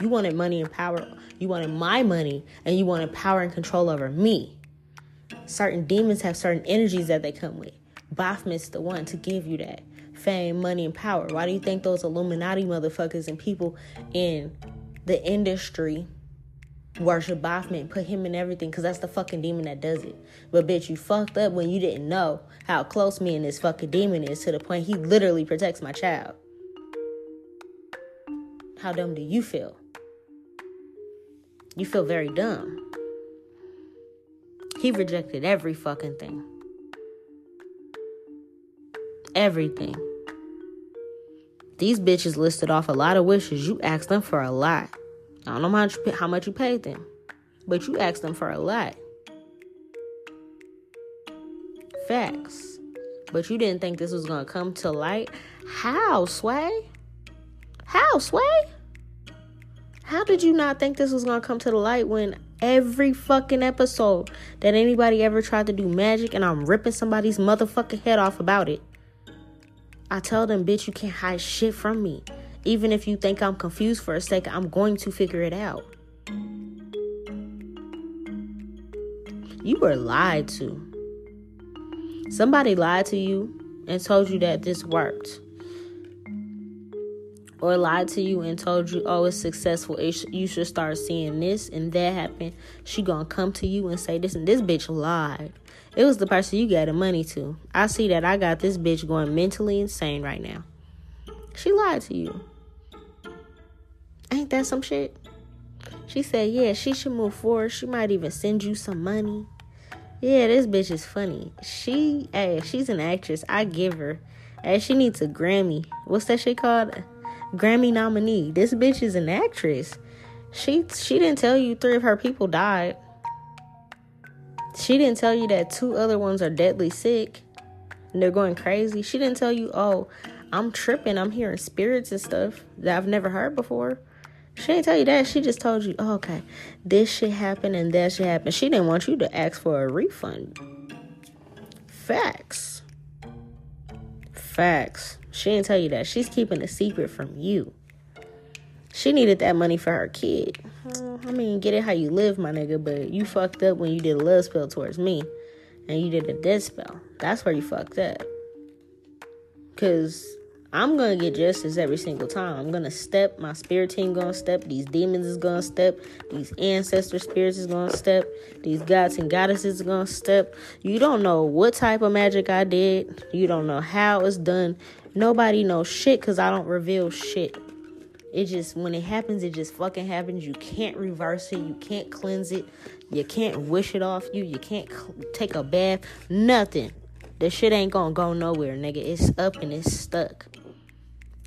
You wanted money and power. You wanted my money and you wanted power and control over me. Certain demons have certain energies that they come with. Baphomet's the one to give you that fame, money, and power. Why do you think those Illuminati motherfuckers and people in the industry worship Baphomet, put him in everything, because that's the fucking demon that does it. But bitch, you fucked up when you didn't know how close me and this fucking demon is to the point he literally protects my child. How dumb do you feel? You feel very dumb. He rejected every fucking thing. Everything. These bitches listed off a lot of wishes. You asked them for a lot. I don't know how much, how much you paid them, but you asked them for a lot. Facts. But you didn't think this was going to come to light. How, Sway? How, Sway? How did you not think this was going to come to the light when every fucking episode that anybody ever tried to do magic and I'm ripping somebody's motherfucking head off about it? I tell them, bitch, you can't hide shit from me. Even if you think I'm confused for a second, I'm going to figure it out. You were lied to. Somebody lied to you and told you that this worked. Or lied to you and told you, oh, it's successful. you should start seeing this and that happen. She gonna come to you and say this and this bitch lied. It was the person you got the money to. I see that I got this bitch going mentally insane right now. She lied to you. Ain't that some shit? She said, yeah, she should move forward. She might even send you some money. Yeah, this bitch is funny. She, hey, she's an actress. I give her. Hey, she needs a Grammy. What's that shit called? Grammy nominee. This bitch is an actress. She she didn't tell you three of her people died. She didn't tell you that two other ones are deadly sick and they're going crazy. She didn't tell you, oh, I'm tripping. I'm hearing spirits and stuff that I've never heard before. She didn't tell you that. She just told you, oh, okay, this shit happened and that shit happened. She didn't want you to ask for a refund. Facts. Facts. She didn't tell you that. She's keeping a secret from you. She needed that money for her kid. I mean, get it how you live, my nigga, but you fucked up when you did a love spell towards me and you did a death spell. That's where you fucked up. Cause I'm gonna get justice every single time. I'm gonna step. My spirit team gonna step. These demons is gonna step. These ancestor spirits is gonna step. These gods and goddesses are gonna step. You don't know what type of magic I did. You don't know how it's done. Nobody knows shit because I don't reveal shit. It just when it happens, it just fucking happens. You can't reverse it. You can't cleanse it. You can't wish it off you. You can't take a bath. Nothing. The shit ain't gonna go nowhere, nigga. It's up and it's stuck.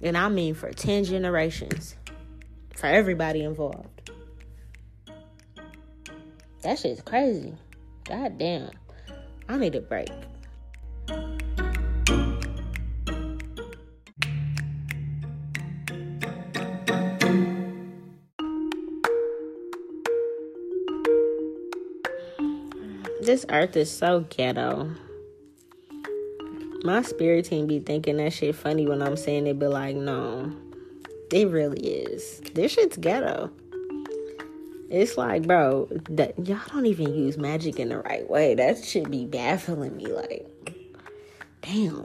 And I mean for 10 generations. For everybody involved. That shit's crazy. God damn. I need a break. This earth is so ghetto my spirit team be thinking that shit funny when I'm saying it, but like, no, it really is. This shit's ghetto. It's like, bro, that y'all don't even use magic in the right way. That should be baffling me. Like, damn.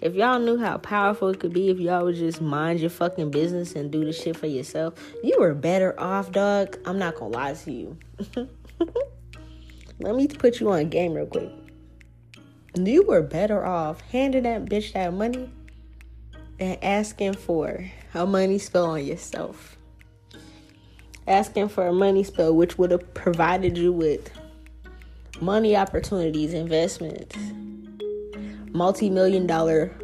If y'all knew how powerful it could be if y'all would just mind your fucking business and do the shit for yourself, you were better off, dog. I'm not gonna lie to you. Let me put you on a game real quick you were better off handing that bitch that money and asking for a money spell on yourself. Asking for a money spell, which would have provided you with money opportunities, investments, multi million dollar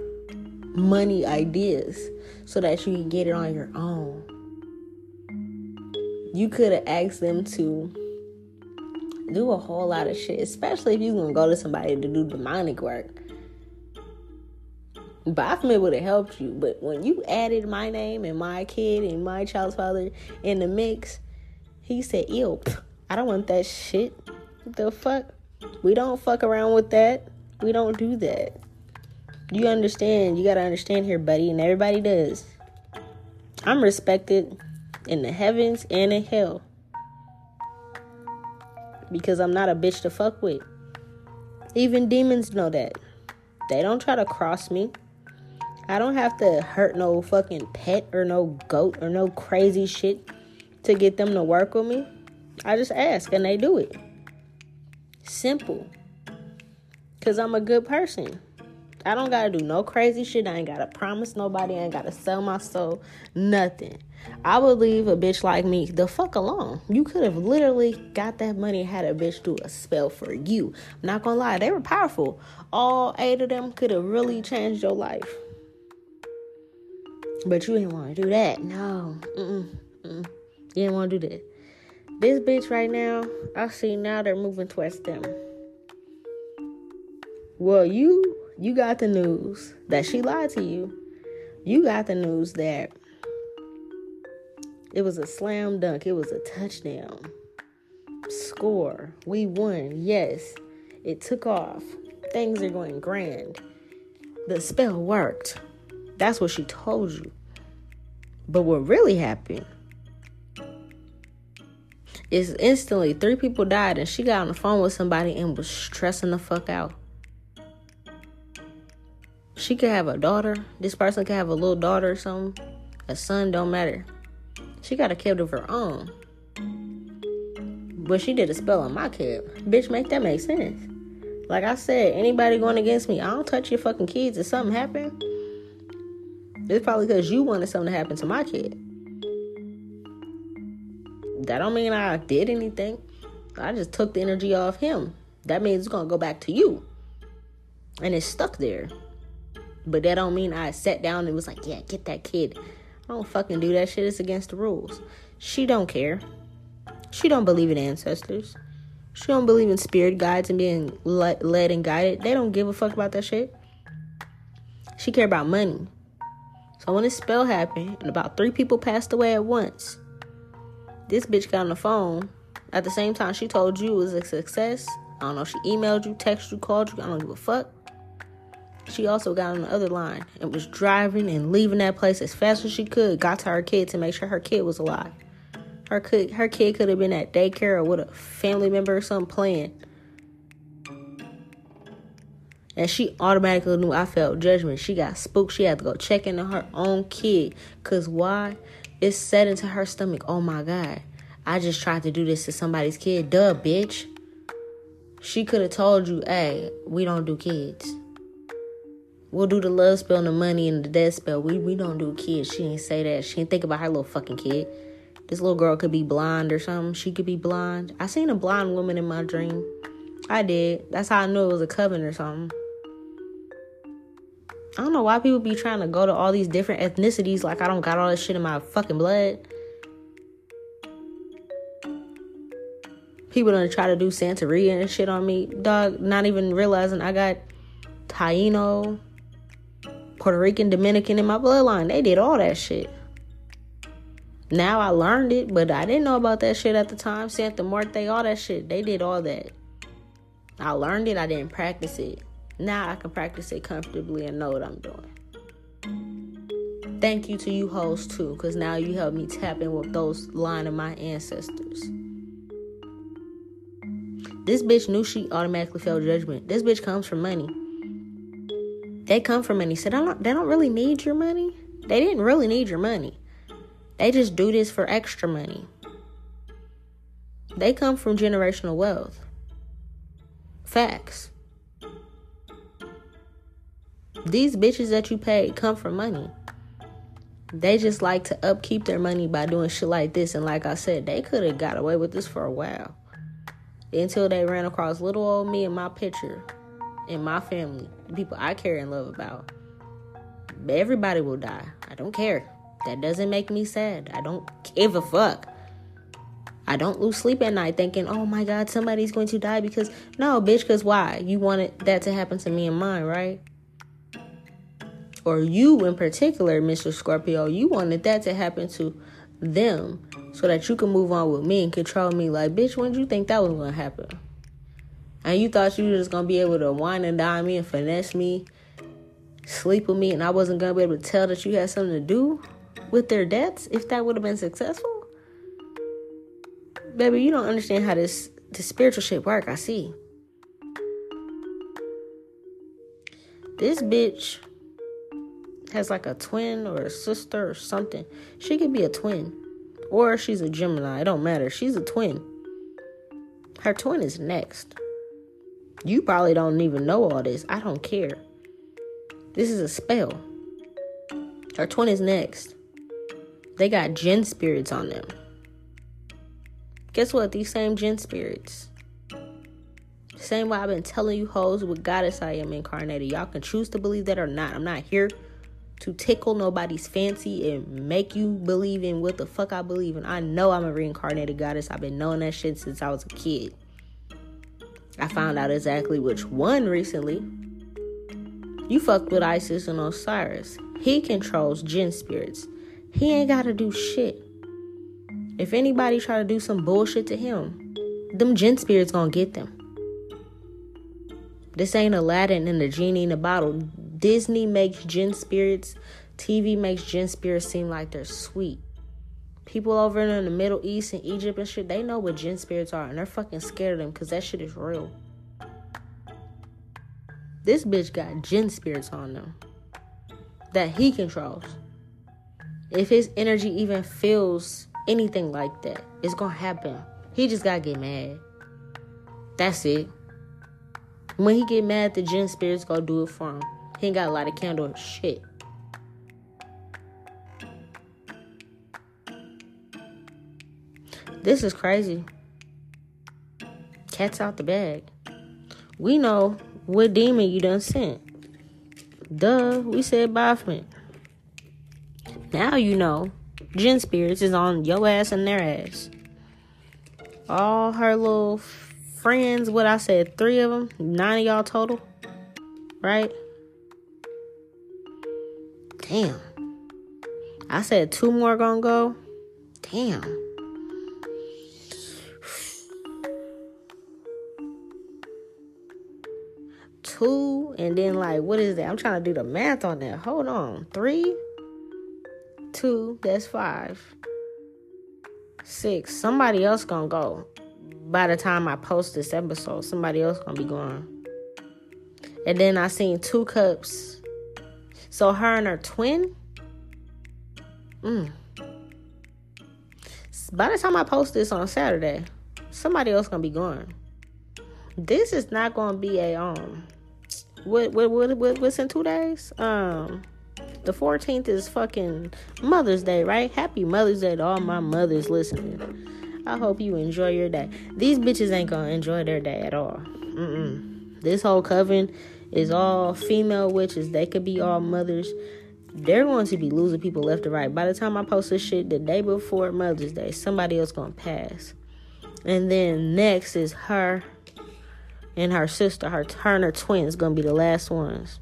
money ideas so that you can get it on your own. You could have asked them to do a whole lot of shit, especially if you're gonna go to somebody to do demonic work. Baphomet would have helped you, but when you added my name and my kid and my child's father in the mix, he said, Ew, I don't want that shit. What the fuck? We don't fuck around with that. We don't do that. You understand? You gotta understand here, buddy, and everybody does. I'm respected in the heavens and in hell. Because I'm not a bitch to fuck with. Even demons know that. They don't try to cross me. I don't have to hurt no fucking pet or no goat or no crazy shit to get them to work with me. I just ask and they do it. Simple. Because I'm a good person. I don't gotta do no crazy shit. I ain't gotta promise nobody. I ain't gotta sell my soul. Nothing. I would leave a bitch like me the fuck alone. You could have literally got that money had a bitch do a spell for you. I'm not gonna lie, they were powerful. All eight of them could have really changed your life. But you didn't want to do that. No. Mm-mm. Mm-mm. You didn't want to do that. This bitch right now, I see now they're moving towards them. Well, you you got the news that she lied to you. You got the news that it was a slam dunk. It was a touchdown. Score. We won. Yes. It took off. Things are going grand. The spell worked. That's what she told you. But what really happened is instantly three people died and she got on the phone with somebody and was stressing the fuck out. She could have a daughter. This person could have a little daughter or something. A son, don't matter. She got a kid of her own. But she did a spell on my kid. Bitch, make that make sense. Like I said, anybody going against me, I don't touch your fucking kids. If something happened, it's probably because you wanted something to happen to my kid that don't mean I did anything. I just took the energy off him. That means it's gonna go back to you. And it's stuck there. But that don't mean I sat down and was like, yeah, get that kid. I don't fucking do that shit. It's against the rules. She don't care. She don't believe in ancestors. She don't believe in spirit guides and being led and guided. They don't give a fuck about that shit. She care about money. So when this spell happened and about three people passed away at once, this bitch got on the phone at the same time she told you it was a success. I don't know, she emailed you, texted you, called you, I don't give a fuck. She also got on the other line and was driving and leaving that place as fast as she could, got to her kid to make sure her kid was alive. Her kid, her kid could have been at daycare or with a family member or something playing. And she automatically knew I felt judgment. She got spooked. She had to go check into her own kid. Cause why? It's set into her stomach. Oh my God. I just tried to do this to somebody's kid. Duh, bitch. She could have told you, hey, we don't do kids. We'll do the love spell and the money and the death spell. We we don't do kids. She didn't say that. She didn't think about her little fucking kid. This little girl could be blind or something. She could be blind. I seen a blind woman in my dream. I did. That's how I knew it was a coven or something. I don't know why people be trying to go to all these different ethnicities like I don't got all this shit in my fucking blood. People gonna try to do Santeria and shit on me, dog. Not even realizing I got Taino, Puerto Rican, Dominican in my bloodline. They did all that shit. Now I learned it, but I didn't know about that shit at the time. Santa Muerte, all that shit. They did all that. I learned it, I didn't practice it. Now I can practice it comfortably and know what I'm doing. Thank you to you hosts too, because now you help me tap in with those line of my ancestors. This bitch knew she automatically felt judgment. This bitch comes from money. They come from money. Said, I don't, they don't really need your money. They didn't really need your money. They just do this for extra money. They come from generational wealth. Facts. These bitches that you pay come from money. They just like to upkeep their money by doing shit like this. And like I said, they could have got away with this for a while. Until they ran across little old me and my picture, and my family, people I care and love about. Everybody will die. I don't care. That doesn't make me sad. I don't give a fuck. I don't lose sleep at night thinking, oh my God, somebody's going to die because, no, bitch, because why? You wanted that to happen to me and mine, right? or you in particular, Mr. Scorpio, you wanted that to happen to them so that you can move on with me and control me. Like, bitch, when did you think that was gonna happen? And you thought you were just gonna be able to wine and dine me and finesse me, sleep with me, and I wasn't gonna be able to tell that you had something to do with their deaths if that would have been successful? Baby, you don't understand how this the spiritual shit work. I see. This bitch has like a twin or a sister or something. She could be a twin. Or she's a Gemini. It don't matter. She's a twin. Her twin is next. You probably don't even know all this. I don't care. This is a spell. Her twin is next. They got jinn spirits on them. Guess what? These same jinn spirits. Same way I've been telling you hoes with goddess I am incarnated. Y'all can choose to believe that or not. I'm not here to tickle nobody's fancy and make you believe in what the fuck I believe in. I know I'm a reincarnated goddess. I've been knowing that shit since I was a kid. I found out exactly which one recently. You fucked with Isis and Osiris. He controls jinn spirits. He ain't gotta do shit. If anybody try to do some bullshit to him, them jinn spirits gonna get them. This ain't Aladdin and the genie in the bottle. Disney makes jinn spirits, TV makes jinn spirits seem like they're sweet. People over in the Middle East and Egypt and shit, they know what jinn spirits are and they're fucking scared of them because that shit is real. This bitch got jinn spirits on them that he controls. If his energy even feels anything like that, it's gonna happen. He just gotta get mad. That's it. When he get mad, the jinn spirits gonna do it for him. He ain't got a lot of candle shit. This is crazy. Cat's out the bag. We know what demon you done sent. Duh, we said Baphomet. Now you know. Jinn Spirits is on your ass and their ass. All her little friends, what I said, three of them, nine of y'all total, right? Damn. I said two more gonna go. Damn. Two, and then like, what is that? I'm trying to do the math on that. Hold on. Three, two, that's five. Six. Somebody else gonna go. By the time I post this episode, somebody else gonna be going. And then I seen two cups. So her and her twin. Mm. By the time I post this on Saturday, somebody else gonna be gone This is not gonna be a um. What what what, what what's in two days? Um, the 14th is fucking Mother's Day, right? Happy Mother's Day to all my mothers listening. I hope you enjoy your day. These bitches ain't gonna enjoy their day at all. Mm-mm. This whole coven is all female witches. They could be all mothers. They're going to be losing people left and right. By the time I post this shit the day before Mother's Day, somebody else gonna pass. And then next is her and her sister, her Turner twins, gonna be the last ones.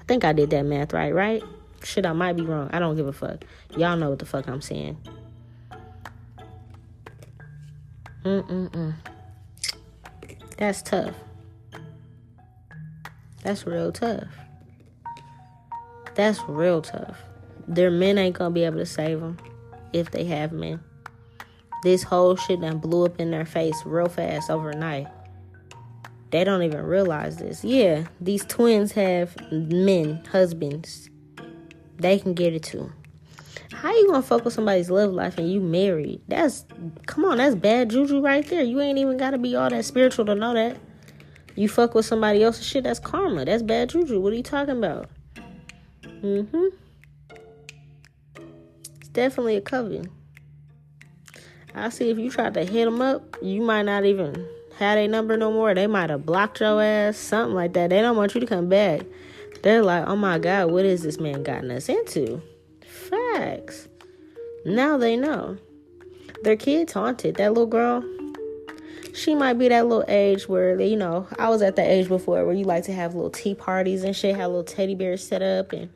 I think I did that math right, right? Shit, I might be wrong. I don't give a fuck. Y'all know what the fuck I'm saying. Mm-mm-mm. That's tough. That's real tough. That's real tough. Their men ain't gonna be able to save them if they have men. This whole shit done blew up in their face real fast overnight. They don't even realize this. Yeah, these twins have men, husbands. They can get it too. How you gonna fuck with somebody's love life and you married? That's come on, that's bad juju right there. You ain't even gotta be all that spiritual to know that. You fuck with somebody else's shit, that's karma. That's bad juju. What are you talking about? Mm-hmm. It's definitely a coven. I see if you tried to hit them up, you might not even had a number no more. They might have blocked your ass, something like that. They don't want you to come back. They're like, oh my God, what is this man gotten us into? Facts. Now they know. Their kid's haunted. That little girl, she might be that little age where, you know, I was at that age before where you like to have little tea parties and shit, have little teddy bears set up and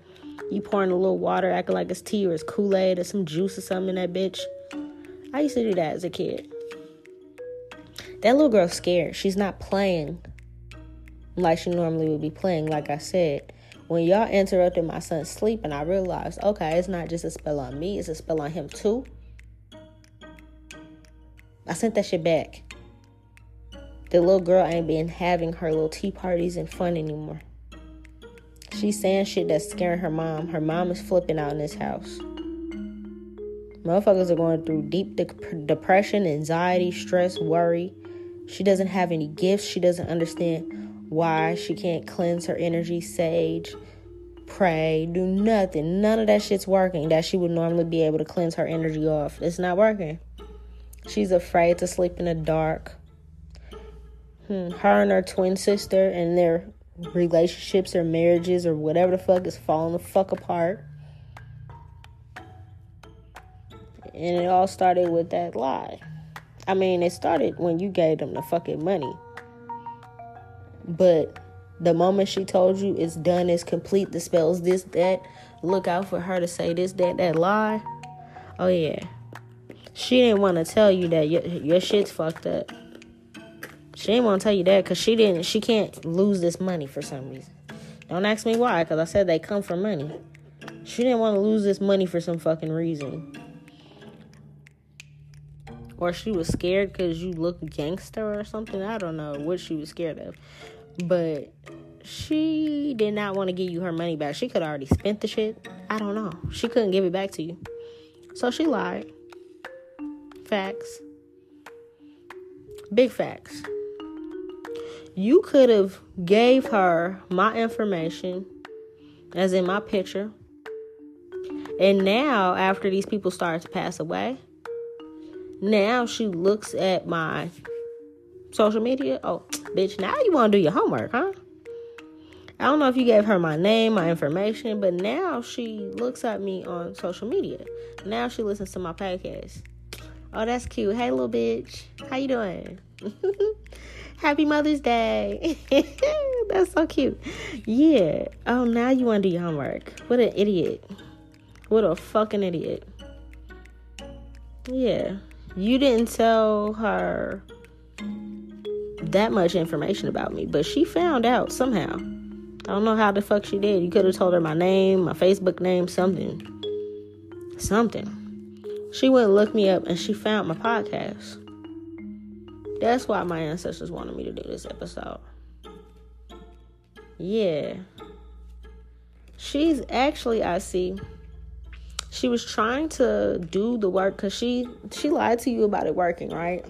you pouring a little water, acting like it's tea or it's Kool Aid or some juice or something in that bitch. I used to do that as a kid. That little girl's scared. She's not playing like she normally would be playing, like I said. When y'all interrupted my son's sleep, and I realized, okay, it's not just a spell on me, it's a spell on him too. I sent that shit back. The little girl ain't been having her little tea parties and fun anymore. She's saying shit that's scaring her mom. Her mom is flipping out in this house. Motherfuckers are going through deep de- depression, anxiety, stress, worry. She doesn't have any gifts. She doesn't understand why she can't cleanse her energy, sage, pray, do nothing. None of that shit's working that she would normally be able to cleanse her energy off. It's not working. She's afraid to sleep in the dark. Hmm. Her and her twin sister and their relationships or marriages or whatever the fuck is falling the fuck apart. And it all started with that lie. I mean, it started when you gave them the fucking money. But the moment she told you it's done, it's complete, the spells, this, that, look out for her to say this, that, that lie. Oh, yeah. She didn't want to tell you that your, your shit's fucked up. She didn't want to tell you that because she didn't. She can't lose this money for some reason. Don't ask me why, because I said they come for money. She didn't want to lose this money for some fucking reason. Or she was scared because you look gangster or something. I don't know what she was scared of. But she did not want to give you her money back. She could already spent the shit. I don't know. She couldn't give it back to you. So she lied. Facts. Big facts you could have gave her my information as in my picture and now after these people started to pass away now she looks at my social media oh bitch now you want to do your homework huh i don't know if you gave her my name my information but now she looks at me on social media now she listens to my podcast oh that's cute hey little bitch how you doing Happy Mother's Day. That's so cute. Yeah. Oh, now you want to do your homework. What an idiot. What a fucking idiot. Yeah. You didn't tell her that much information about me, but she found out somehow. I don't know how the fuck she did. You could have told her my name, my Facebook name, something. Something. She went and looked me up and she found my podcast. That's why my ancestors wanted me to do this episode. Yeah. She's actually, I see, she was trying to do the work because she she lied to you about it working, right?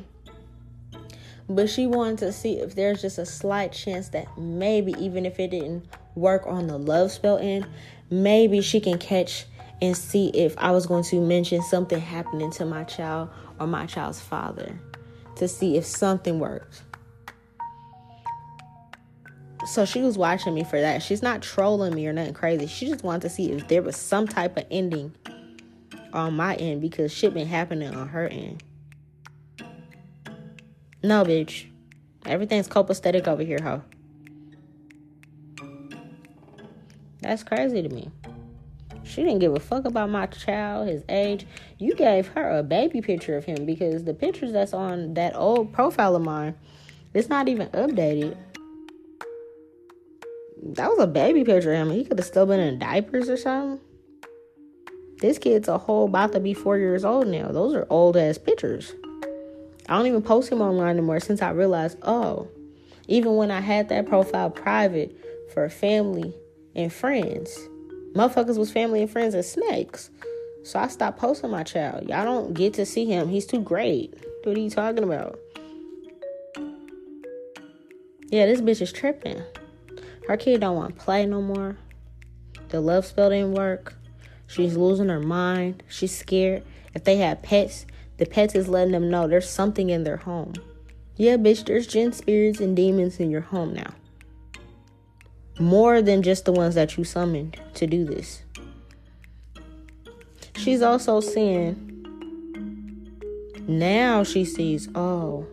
But she wanted to see if there's just a slight chance that maybe even if it didn't work on the love spell end, maybe she can catch and see if I was going to mention something happening to my child or my child's father to see if something worked. So she was watching me for that. She's not trolling me or nothing crazy. She just wanted to see if there was some type of ending on my end because shit been happening on her end. No, bitch. Everything's copacetic over here, ho. That's crazy to me. She didn't give a fuck about my child, his age. You gave her a baby picture of him because the pictures that's on that old profile of mine, it's not even updated. That was a baby picture of him. He could have still been in diapers or something. This kid's a whole about to be four years old now. Those are old ass pictures. I don't even post him online anymore since I realized, oh, even when I had that profile private for family and friends, Motherfuckers was family and friends and snakes. So I stopped posting my child. Y'all don't get to see him. He's too great. What are you talking about? Yeah, this bitch is tripping. Her kid don't want to play no more. The love spell didn't work. She's losing her mind. She's scared. If they have pets, the pets is letting them know there's something in their home. Yeah, bitch, there's jinn spirits and demons in your home now more than just the ones that you summoned to do this. She's also seeing now she sees, oh,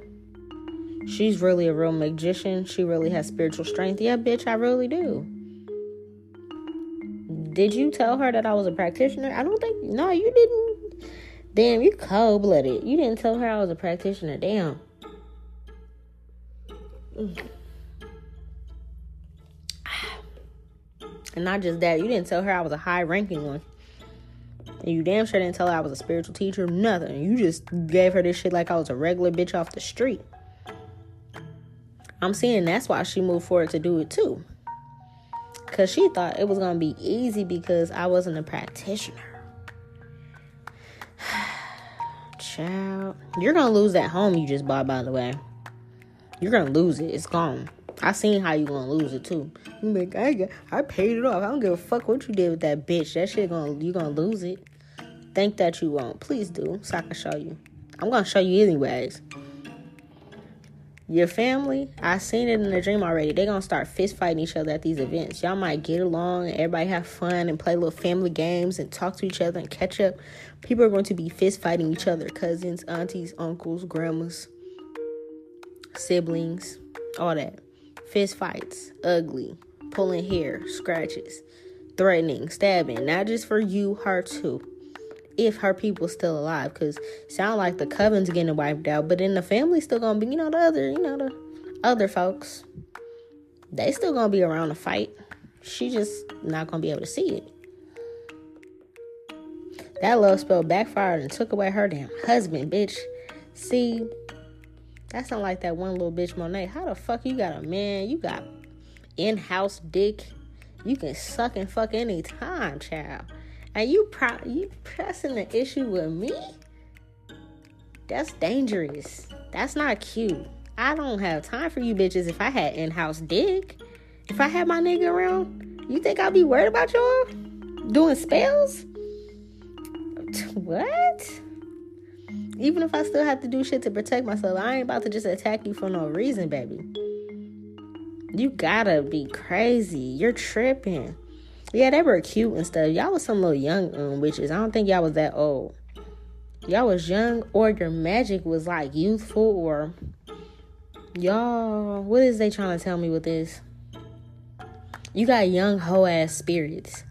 she's really a real magician. She really has spiritual strength. Yeah, bitch, I really do. Did you tell her that I was a practitioner? I don't think, no, you didn't. Damn, you cold blooded. You didn't tell her I was a practitioner. Damn. And not just that, you didn't tell her I was a high ranking one. And you damn sure didn't tell her I was a spiritual teacher, nothing. You just gave her this shit like I was a regular bitch off the street. I'm seeing that's why she moved forward to do it too. Cause she thought it was gonna be easy because I wasn't a practitioner. Child, you're gonna lose that home you just bought, by the way. You're gonna lose it. It's gone. I seen how you gonna lose it too. You like, I, I paid it off. I don't give a fuck what you did with that bitch. That shit gonna you gonna lose it. Think that you won't. Please do, so I can show you. I'm gonna show you anyways. Your family, I seen it in the dream already. They gonna start fist fighting each other at these events. Y'all might get along and everybody have fun and play little family games and talk to each other and catch up. People are going to be fist fighting each other, cousins, aunties, uncles, grandmas, siblings, all that. Fist fights, ugly, pulling hair, scratches, threatening, stabbing, not just for you, her too if her people's still alive because sound like the coven's getting wiped out but then the family's still gonna be you know the other you know the other folks they still gonna be around to fight. She just not gonna be able to see it. That love spell backfired and took away her damn husband bitch. See that sound like that one little bitch monet. How the fuck you got a man? You got in-house dick. You can suck and fuck anytime child and you pro- you pressing the issue with me? That's dangerous. That's not cute. I don't have time for you bitches if I had in-house dick. If I had my nigga around, you think I'll be worried about y'all? Doing spells? What? Even if I still have to do shit to protect myself, I ain't about to just attack you for no reason, baby. You gotta be crazy. You're tripping. Yeah, they were cute and stuff. Y'all was some little young um, witches. I don't think y'all was that old. Y'all was young, or your magic was like youthful, or y'all. What is they trying to tell me with this? You got young hoe ass spirits.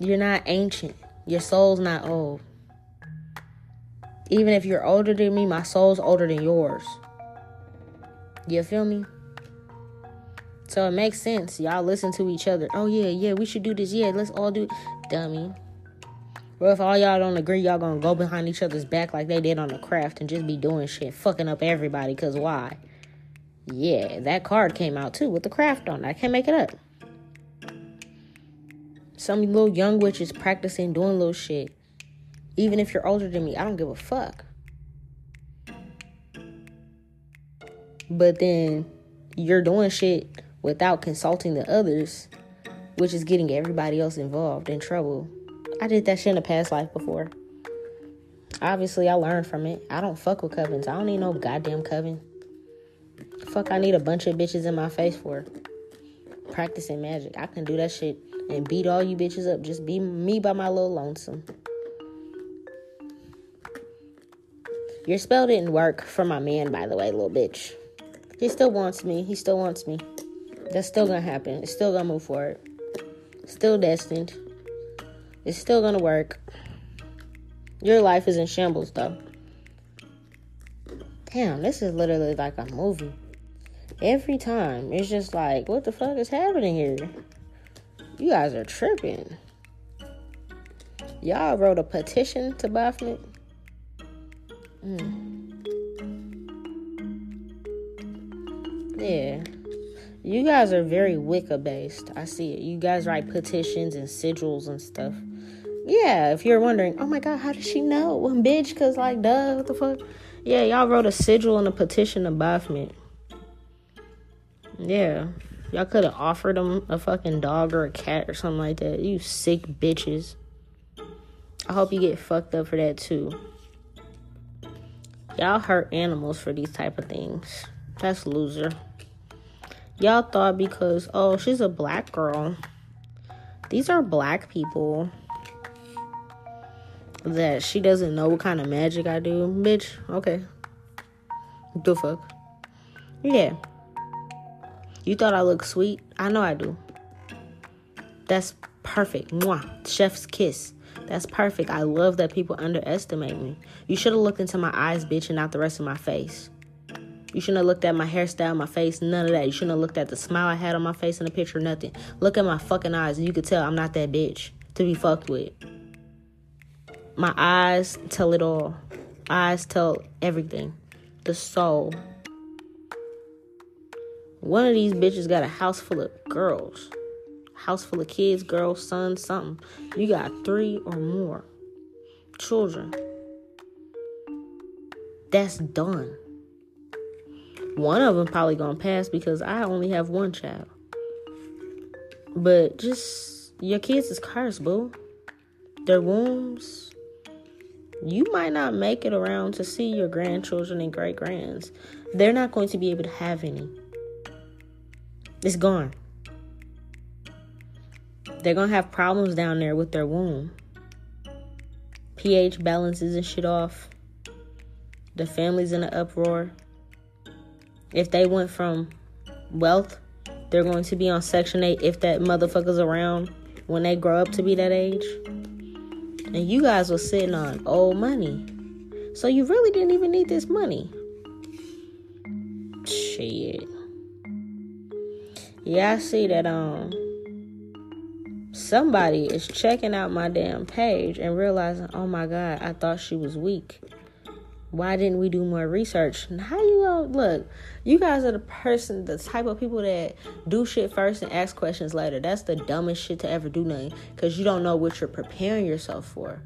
You're not ancient. Your soul's not old. Even if you're older than me, my soul's older than yours. You feel me? So it makes sense. Y'all listen to each other. Oh yeah, yeah, we should do this. Yeah, let's all do dummy. Well, if all y'all don't agree, y'all gonna go behind each other's back like they did on the craft and just be doing shit, fucking up everybody. Cause why? Yeah, that card came out too with the craft on. I can't make it up. Some little young witches practicing doing little shit. Even if you're older than me, I don't give a fuck. But then you're doing shit without consulting the others, which is getting everybody else involved in trouble. I did that shit in a past life before. Obviously, I learned from it. I don't fuck with covens. I don't need no goddamn coven. Fuck, I need a bunch of bitches in my face for practicing magic. I can do that shit and beat all you bitches up. Just be me by my little lonesome. Your spell didn't work for my man, by the way, little bitch. He still wants me. He still wants me. That's still gonna happen. It's still gonna move forward. Still destined. It's still gonna work. Your life is in shambles though. Damn, this is literally like a movie. Every time, it's just like, what the fuck is happening here? You guys are tripping. Y'all wrote a petition to Baphomet. Mm. Yeah. You guys are very Wicca based. I see it. You guys write petitions and sigils and stuff. Yeah, if you're wondering, oh my god, how does she know? Well, bitch, cause like, duh, what the fuck? Yeah, y'all wrote a sigil and a petition to Baphomet. Yeah, y'all could have offered them a fucking dog or a cat or something like that. You sick bitches. I hope you get fucked up for that too. Y'all hurt animals for these type of things. That's loser. Y'all thought because, oh, she's a black girl. These are black people. That she doesn't know what kind of magic I do. Bitch, okay. The fuck? Yeah. You thought I look sweet? I know I do. That's perfect. Mwah. Chef's kiss. That's perfect. I love that people underestimate me. You should have looked into my eyes, bitch, and not the rest of my face. You shouldn't have looked at my hairstyle, my face, none of that. You shouldn't have looked at the smile I had on my face in the picture, nothing. Look at my fucking eyes, and you could tell I'm not that bitch to be fucked with. my eyes tell it all. Eyes tell everything. The soul. One of these bitches got a house full of girls. House full of kids, girls, sons, something. You got three or more children. That's done. One of them probably gonna pass because I only have one child. But just your kids is cursed, boo. Their wombs. You might not make it around to see your grandchildren and great grands. They're not going to be able to have any. It's gone. They're gonna have problems down there with their womb. pH balances and shit off. The family's in an uproar. If they went from wealth, they're going to be on Section 8 if that motherfucker's around when they grow up to be that age. And you guys were sitting on old money. So you really didn't even need this money. Shit. Yeah, I see that um somebody is checking out my damn page and realizing, oh my god, I thought she was weak. Why didn't we do more research? How you go look? You guys are the person, the type of people that do shit first and ask questions later. That's the dumbest shit to ever do nothing because you don't know what you're preparing yourself for.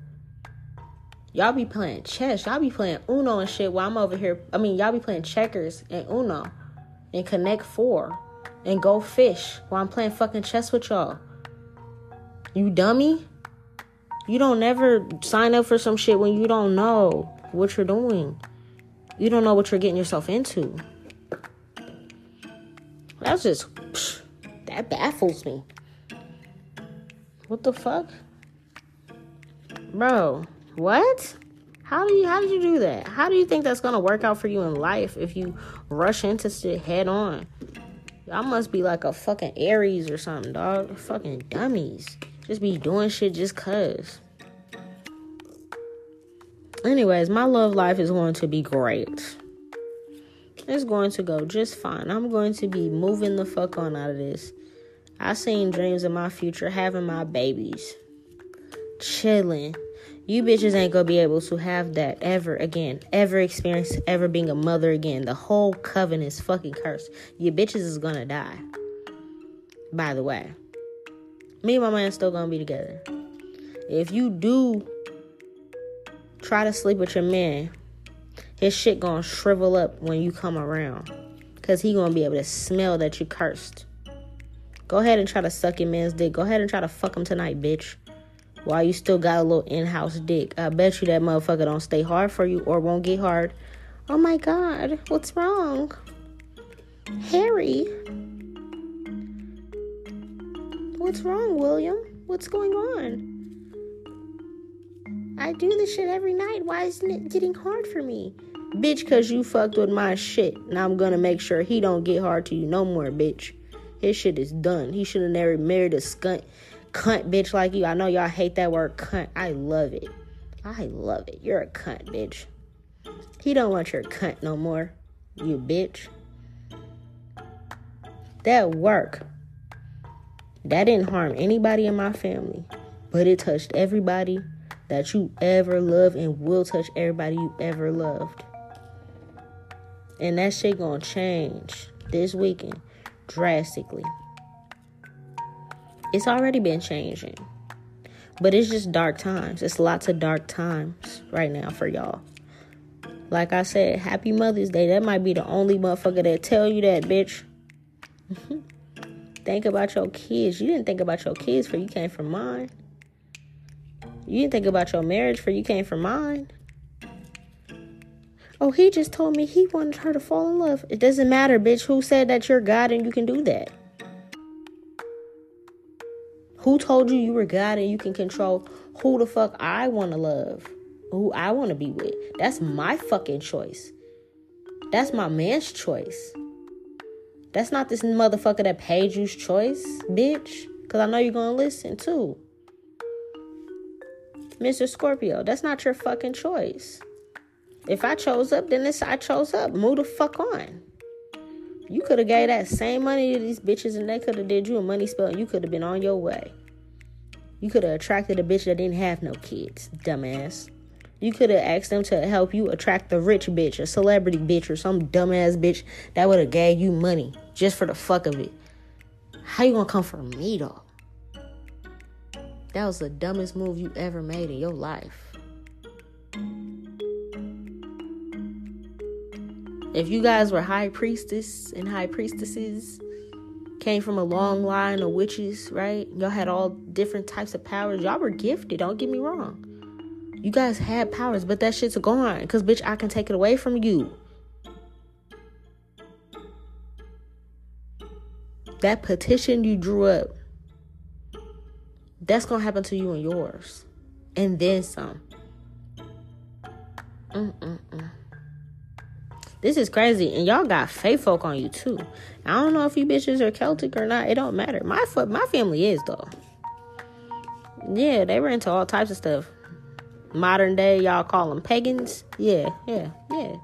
Y'all be playing chess. Y'all be playing Uno and shit while I'm over here. I mean, y'all be playing checkers and Uno and Connect Four and Go Fish while I'm playing fucking chess with y'all. You dummy. You don't never sign up for some shit when you don't know what you're doing. You don't know what you're getting yourself into. That's just psh, that baffles me. What the fuck? Bro, what? How do you how did you do that? How do you think that's gonna work out for you in life if you rush into shit head on? Y'all must be like a fucking Aries or something, dog. Fucking dummies. Just be doing shit just cuz. Anyways, my love life is going to be great. It's going to go just fine. I'm going to be moving the fuck on out of this. I seen dreams of my future having my babies. Chilling. You bitches ain't gonna be able to have that ever again. Ever experience ever being a mother again. The whole coven is fucking cursed. You bitches is gonna die. By the way. Me and my man still gonna be together. If you do try to sleep with your man, his shit gonna shrivel up when you come around. Cause he gonna be able to smell that you cursed. Go ahead and try to suck your man's dick. Go ahead and try to fuck him tonight, bitch. While you still got a little in-house dick. I bet you that motherfucker don't stay hard for you or won't get hard. Oh my god, what's wrong? Harry. What's wrong, William? What's going on? I do this shit every night. Why isn't it getting hard for me? Bitch, cause you fucked with my shit. And I'm gonna make sure he don't get hard to you no more, bitch. His shit is done. He should have never married a skunt cunt bitch like you. I know y'all hate that word cunt. I love it. I love it. You're a cunt, bitch. He don't want your cunt no more. You bitch. That work. That didn't harm anybody in my family. But it touched everybody that you ever loved and will touch everybody you ever loved. And that shit gonna change this weekend drastically. It's already been changing. But it's just dark times. It's lots of dark times right now for y'all. Like I said, happy Mother's Day. That might be the only motherfucker that tell you that, bitch. think about your kids. You didn't think about your kids for you came from mine. You didn't think about your marriage for you came from mine. Oh, he just told me he wanted her to fall in love. It doesn't matter, bitch. Who said that you're God and you can do that? Who told you you were God and you can control who the fuck I want to love? Who I want to be with? That's my fucking choice. That's my man's choice. That's not this motherfucker that paid you's choice, bitch. Because I know you're going to listen too. Mr. Scorpio, that's not your fucking choice. If I chose up, then this I chose up. Move the fuck on. You could have gave that same money to these bitches and they could have did you a money spell and you could have been on your way. You could have attracted a bitch that didn't have no kids, dumbass. You could have asked them to help you attract the rich bitch, a celebrity bitch, or some dumbass bitch that would have gave you money just for the fuck of it. How you gonna come for me though? That was the dumbest move you ever made in your life. If you guys were high priestess and high priestesses, came from a long line of witches, right? Y'all had all different types of powers. Y'all were gifted, don't get me wrong. You guys had powers, but that shit's gone. Because, bitch, I can take it away from you. That petition you drew up, that's going to happen to you and yours. And then some. Mm-mm-mm. This is crazy, and y'all got fae folk on you too. I don't know if you bitches are Celtic or not. It don't matter. My my family is though. Yeah, they were into all types of stuff. Modern day, y'all call them pagans. Yeah, yeah, yeah.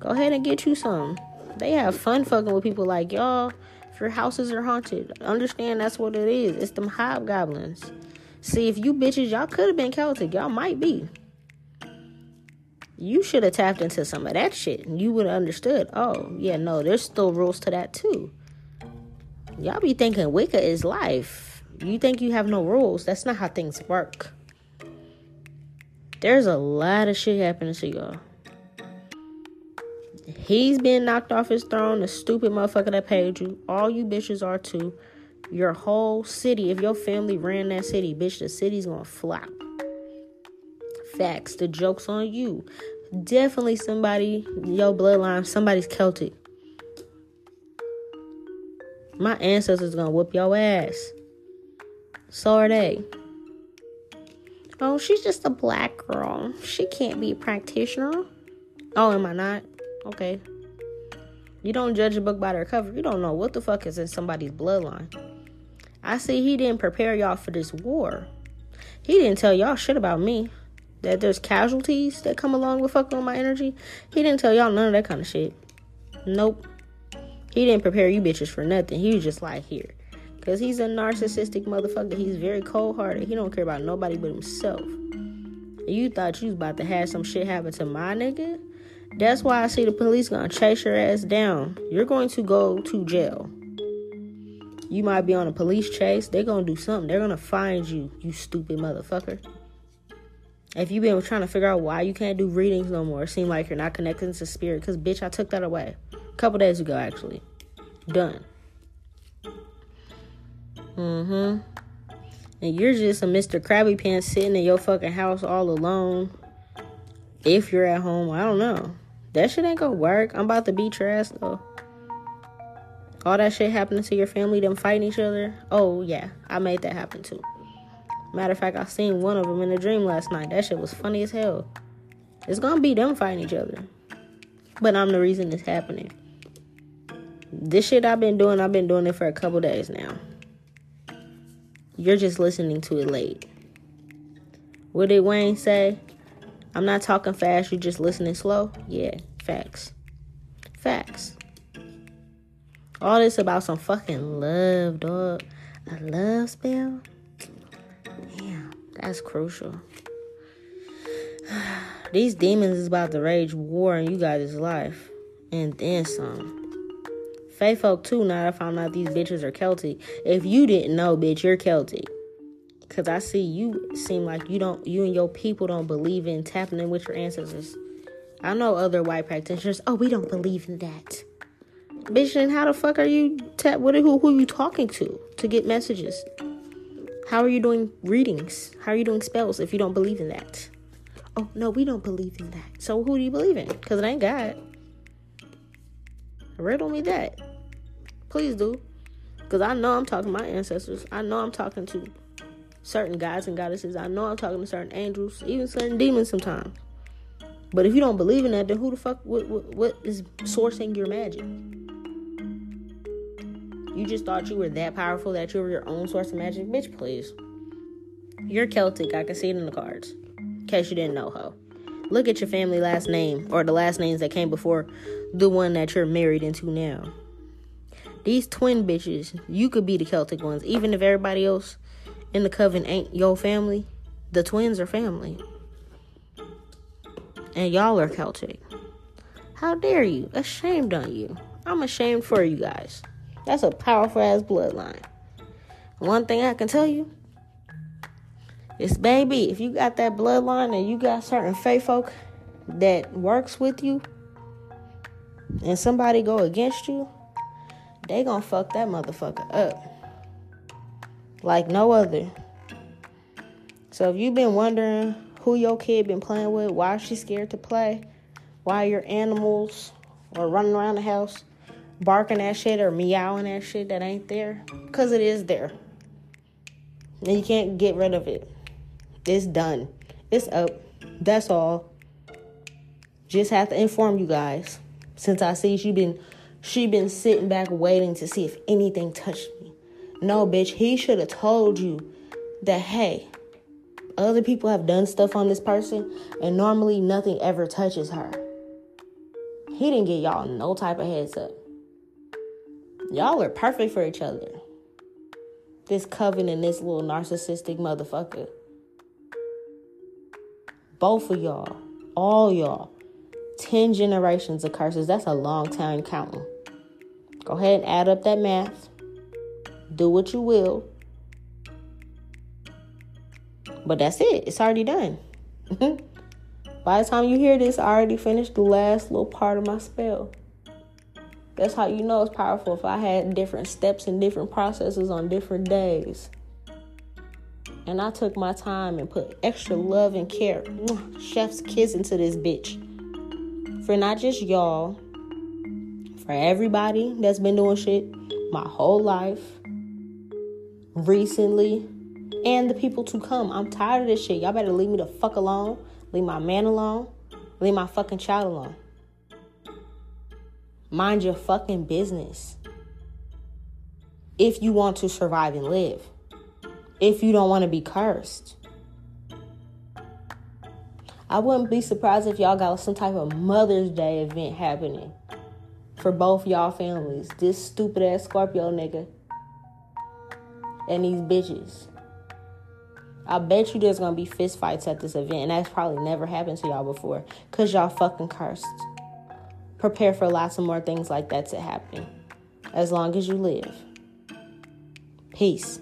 Go ahead and get you some. They have fun fucking with people like y'all. If your houses are haunted, understand that's what it is. It's them hobgoblins. See, if you bitches, y'all could have been Celtic. Y'all might be you should have tapped into some of that shit. And you would have understood. Oh, yeah, no, there's still rules to that too. Y'all be thinking Wicca is life. You think you have no rules. That's not how things work. There's a lot of shit happening to y'all. He's been knocked off his throne. The stupid motherfucker that paid you. All you bitches are too. Your whole city. If your family ran that city, bitch, the city's gonna flop facts. The joke's on you. Definitely somebody, your bloodline, somebody's Celtic. My ancestors gonna whoop your ass. So are they. Oh, she's just a black girl. She can't be a practitioner. Oh, am I not? Okay. You don't judge a book by their cover. You don't know what the fuck is in somebody's bloodline. I see he didn't prepare y'all for this war. He didn't tell y'all shit about me that there's casualties that come along with fucking with my energy. He didn't tell y'all none of that kind of shit. Nope. He didn't prepare you bitches for nothing. He was just like here. Cause he's a narcissistic motherfucker. He's very cold hearted. He don't care about nobody but himself. You thought you was about to have some shit happen to my nigga? That's why I see the police gonna chase your ass down. You're going to go to jail. You might be on a police chase. They're gonna do something. They're gonna find you, you stupid motherfucker. If you've been trying to figure out why you can't do readings no more, it seems like you're not connecting to spirit. Because, bitch, I took that away. A couple days ago, actually. Done. Mm hmm. And you're just a Mr. Krabby Pants sitting in your fucking house all alone. If you're at home, I don't know. That shit ain't gonna work. I'm about to beat your ass, though. All that shit happening to your family, them fighting each other. Oh, yeah. I made that happen, too. Matter of fact, I seen one of them in a dream last night. That shit was funny as hell. It's gonna be them fighting each other. But I'm the reason it's happening. This shit I've been doing, I've been doing it for a couple days now. You're just listening to it late. What did Wayne say? I'm not talking fast, you're just listening slow? Yeah, facts. Facts. All this about some fucking love, dog. A love spell? Damn, that's crucial. These demons is about to rage war in you guys' life. And then some. Fae folk too, now I found out these bitches are Celtic. If you didn't know, bitch, you're Celtic. Cause I see you seem like you don't you and your people don't believe in tapping in with your ancestors. I know other white practitioners, oh, we don't believe in that. Bitch, then how the fuck are you tap what who who are you talking to to get messages? How are you doing readings? How are you doing spells if you don't believe in that? Oh, no, we don't believe in that. So who do you believe in? Because it ain't God. Riddle me that. Please do. Because I know I'm talking to my ancestors. I know I'm talking to certain gods and goddesses. I know I'm talking to certain angels, even certain demons sometimes. But if you don't believe in that, then who the fuck, what, what, what is sourcing your magic? You just thought you were that powerful that you were your own source of magic? Bitch, please. You're Celtic. I can see it in the cards. In case you didn't know, ho. Look at your family last name or the last names that came before the one that you're married into now. These twin bitches, you could be the Celtic ones, even if everybody else and the coven ain't your family, the twins are family. And y'all are Celtic. How dare you? Ashamed on you. I'm ashamed for you guys. That's a powerful ass bloodline. One thing I can tell you is, baby, if you got that bloodline and you got certain fae folk that works with you, and somebody go against you, they gonna fuck that motherfucker up like no other. So if you've been wondering who your kid been playing with, why she scared to play, why your animals are running around the house barking at shit or meowing at shit that ain't there, cause it is there. And you can't get rid of it. It's done. It's up. That's all. Just have to inform you guys. Since I see she been she been sitting back waiting to see if anything touched me. No, bitch, he should have told you that hey, other people have done stuff on this person and normally nothing ever touches her. He didn't get y'all no type of heads up. Y'all are perfect for each other. This coven and this little narcissistic motherfucker. Both of y'all, all y'all, 10 generations of curses. That's a long time counting. Go ahead and add up that math. Do what you will. But that's it. It's already done. By the time you hear this, I already finished the last little part of my spell. That's how you know it's powerful if I had different steps and different processes on different days. And I took my time and put extra love and care, chef's kiss into this bitch. For not just y'all, for everybody that's been doing shit my whole life, recently, and the people to come. I'm tired of this shit. Y'all better leave me the fuck alone. Leave my man alone. Leave my fucking child alone. Mind your fucking business. If you want to survive and live. If you don't want to be cursed. I wouldn't be surprised if y'all got some type of Mother's Day event happening for both y'all families. This stupid ass Scorpio nigga and these bitches. I bet you there's gonna be fist fights at this event, and that's probably never happened to y'all before, cause y'all fucking cursed. Prepare for lots of more things like that to happen, as long as you live. Peace.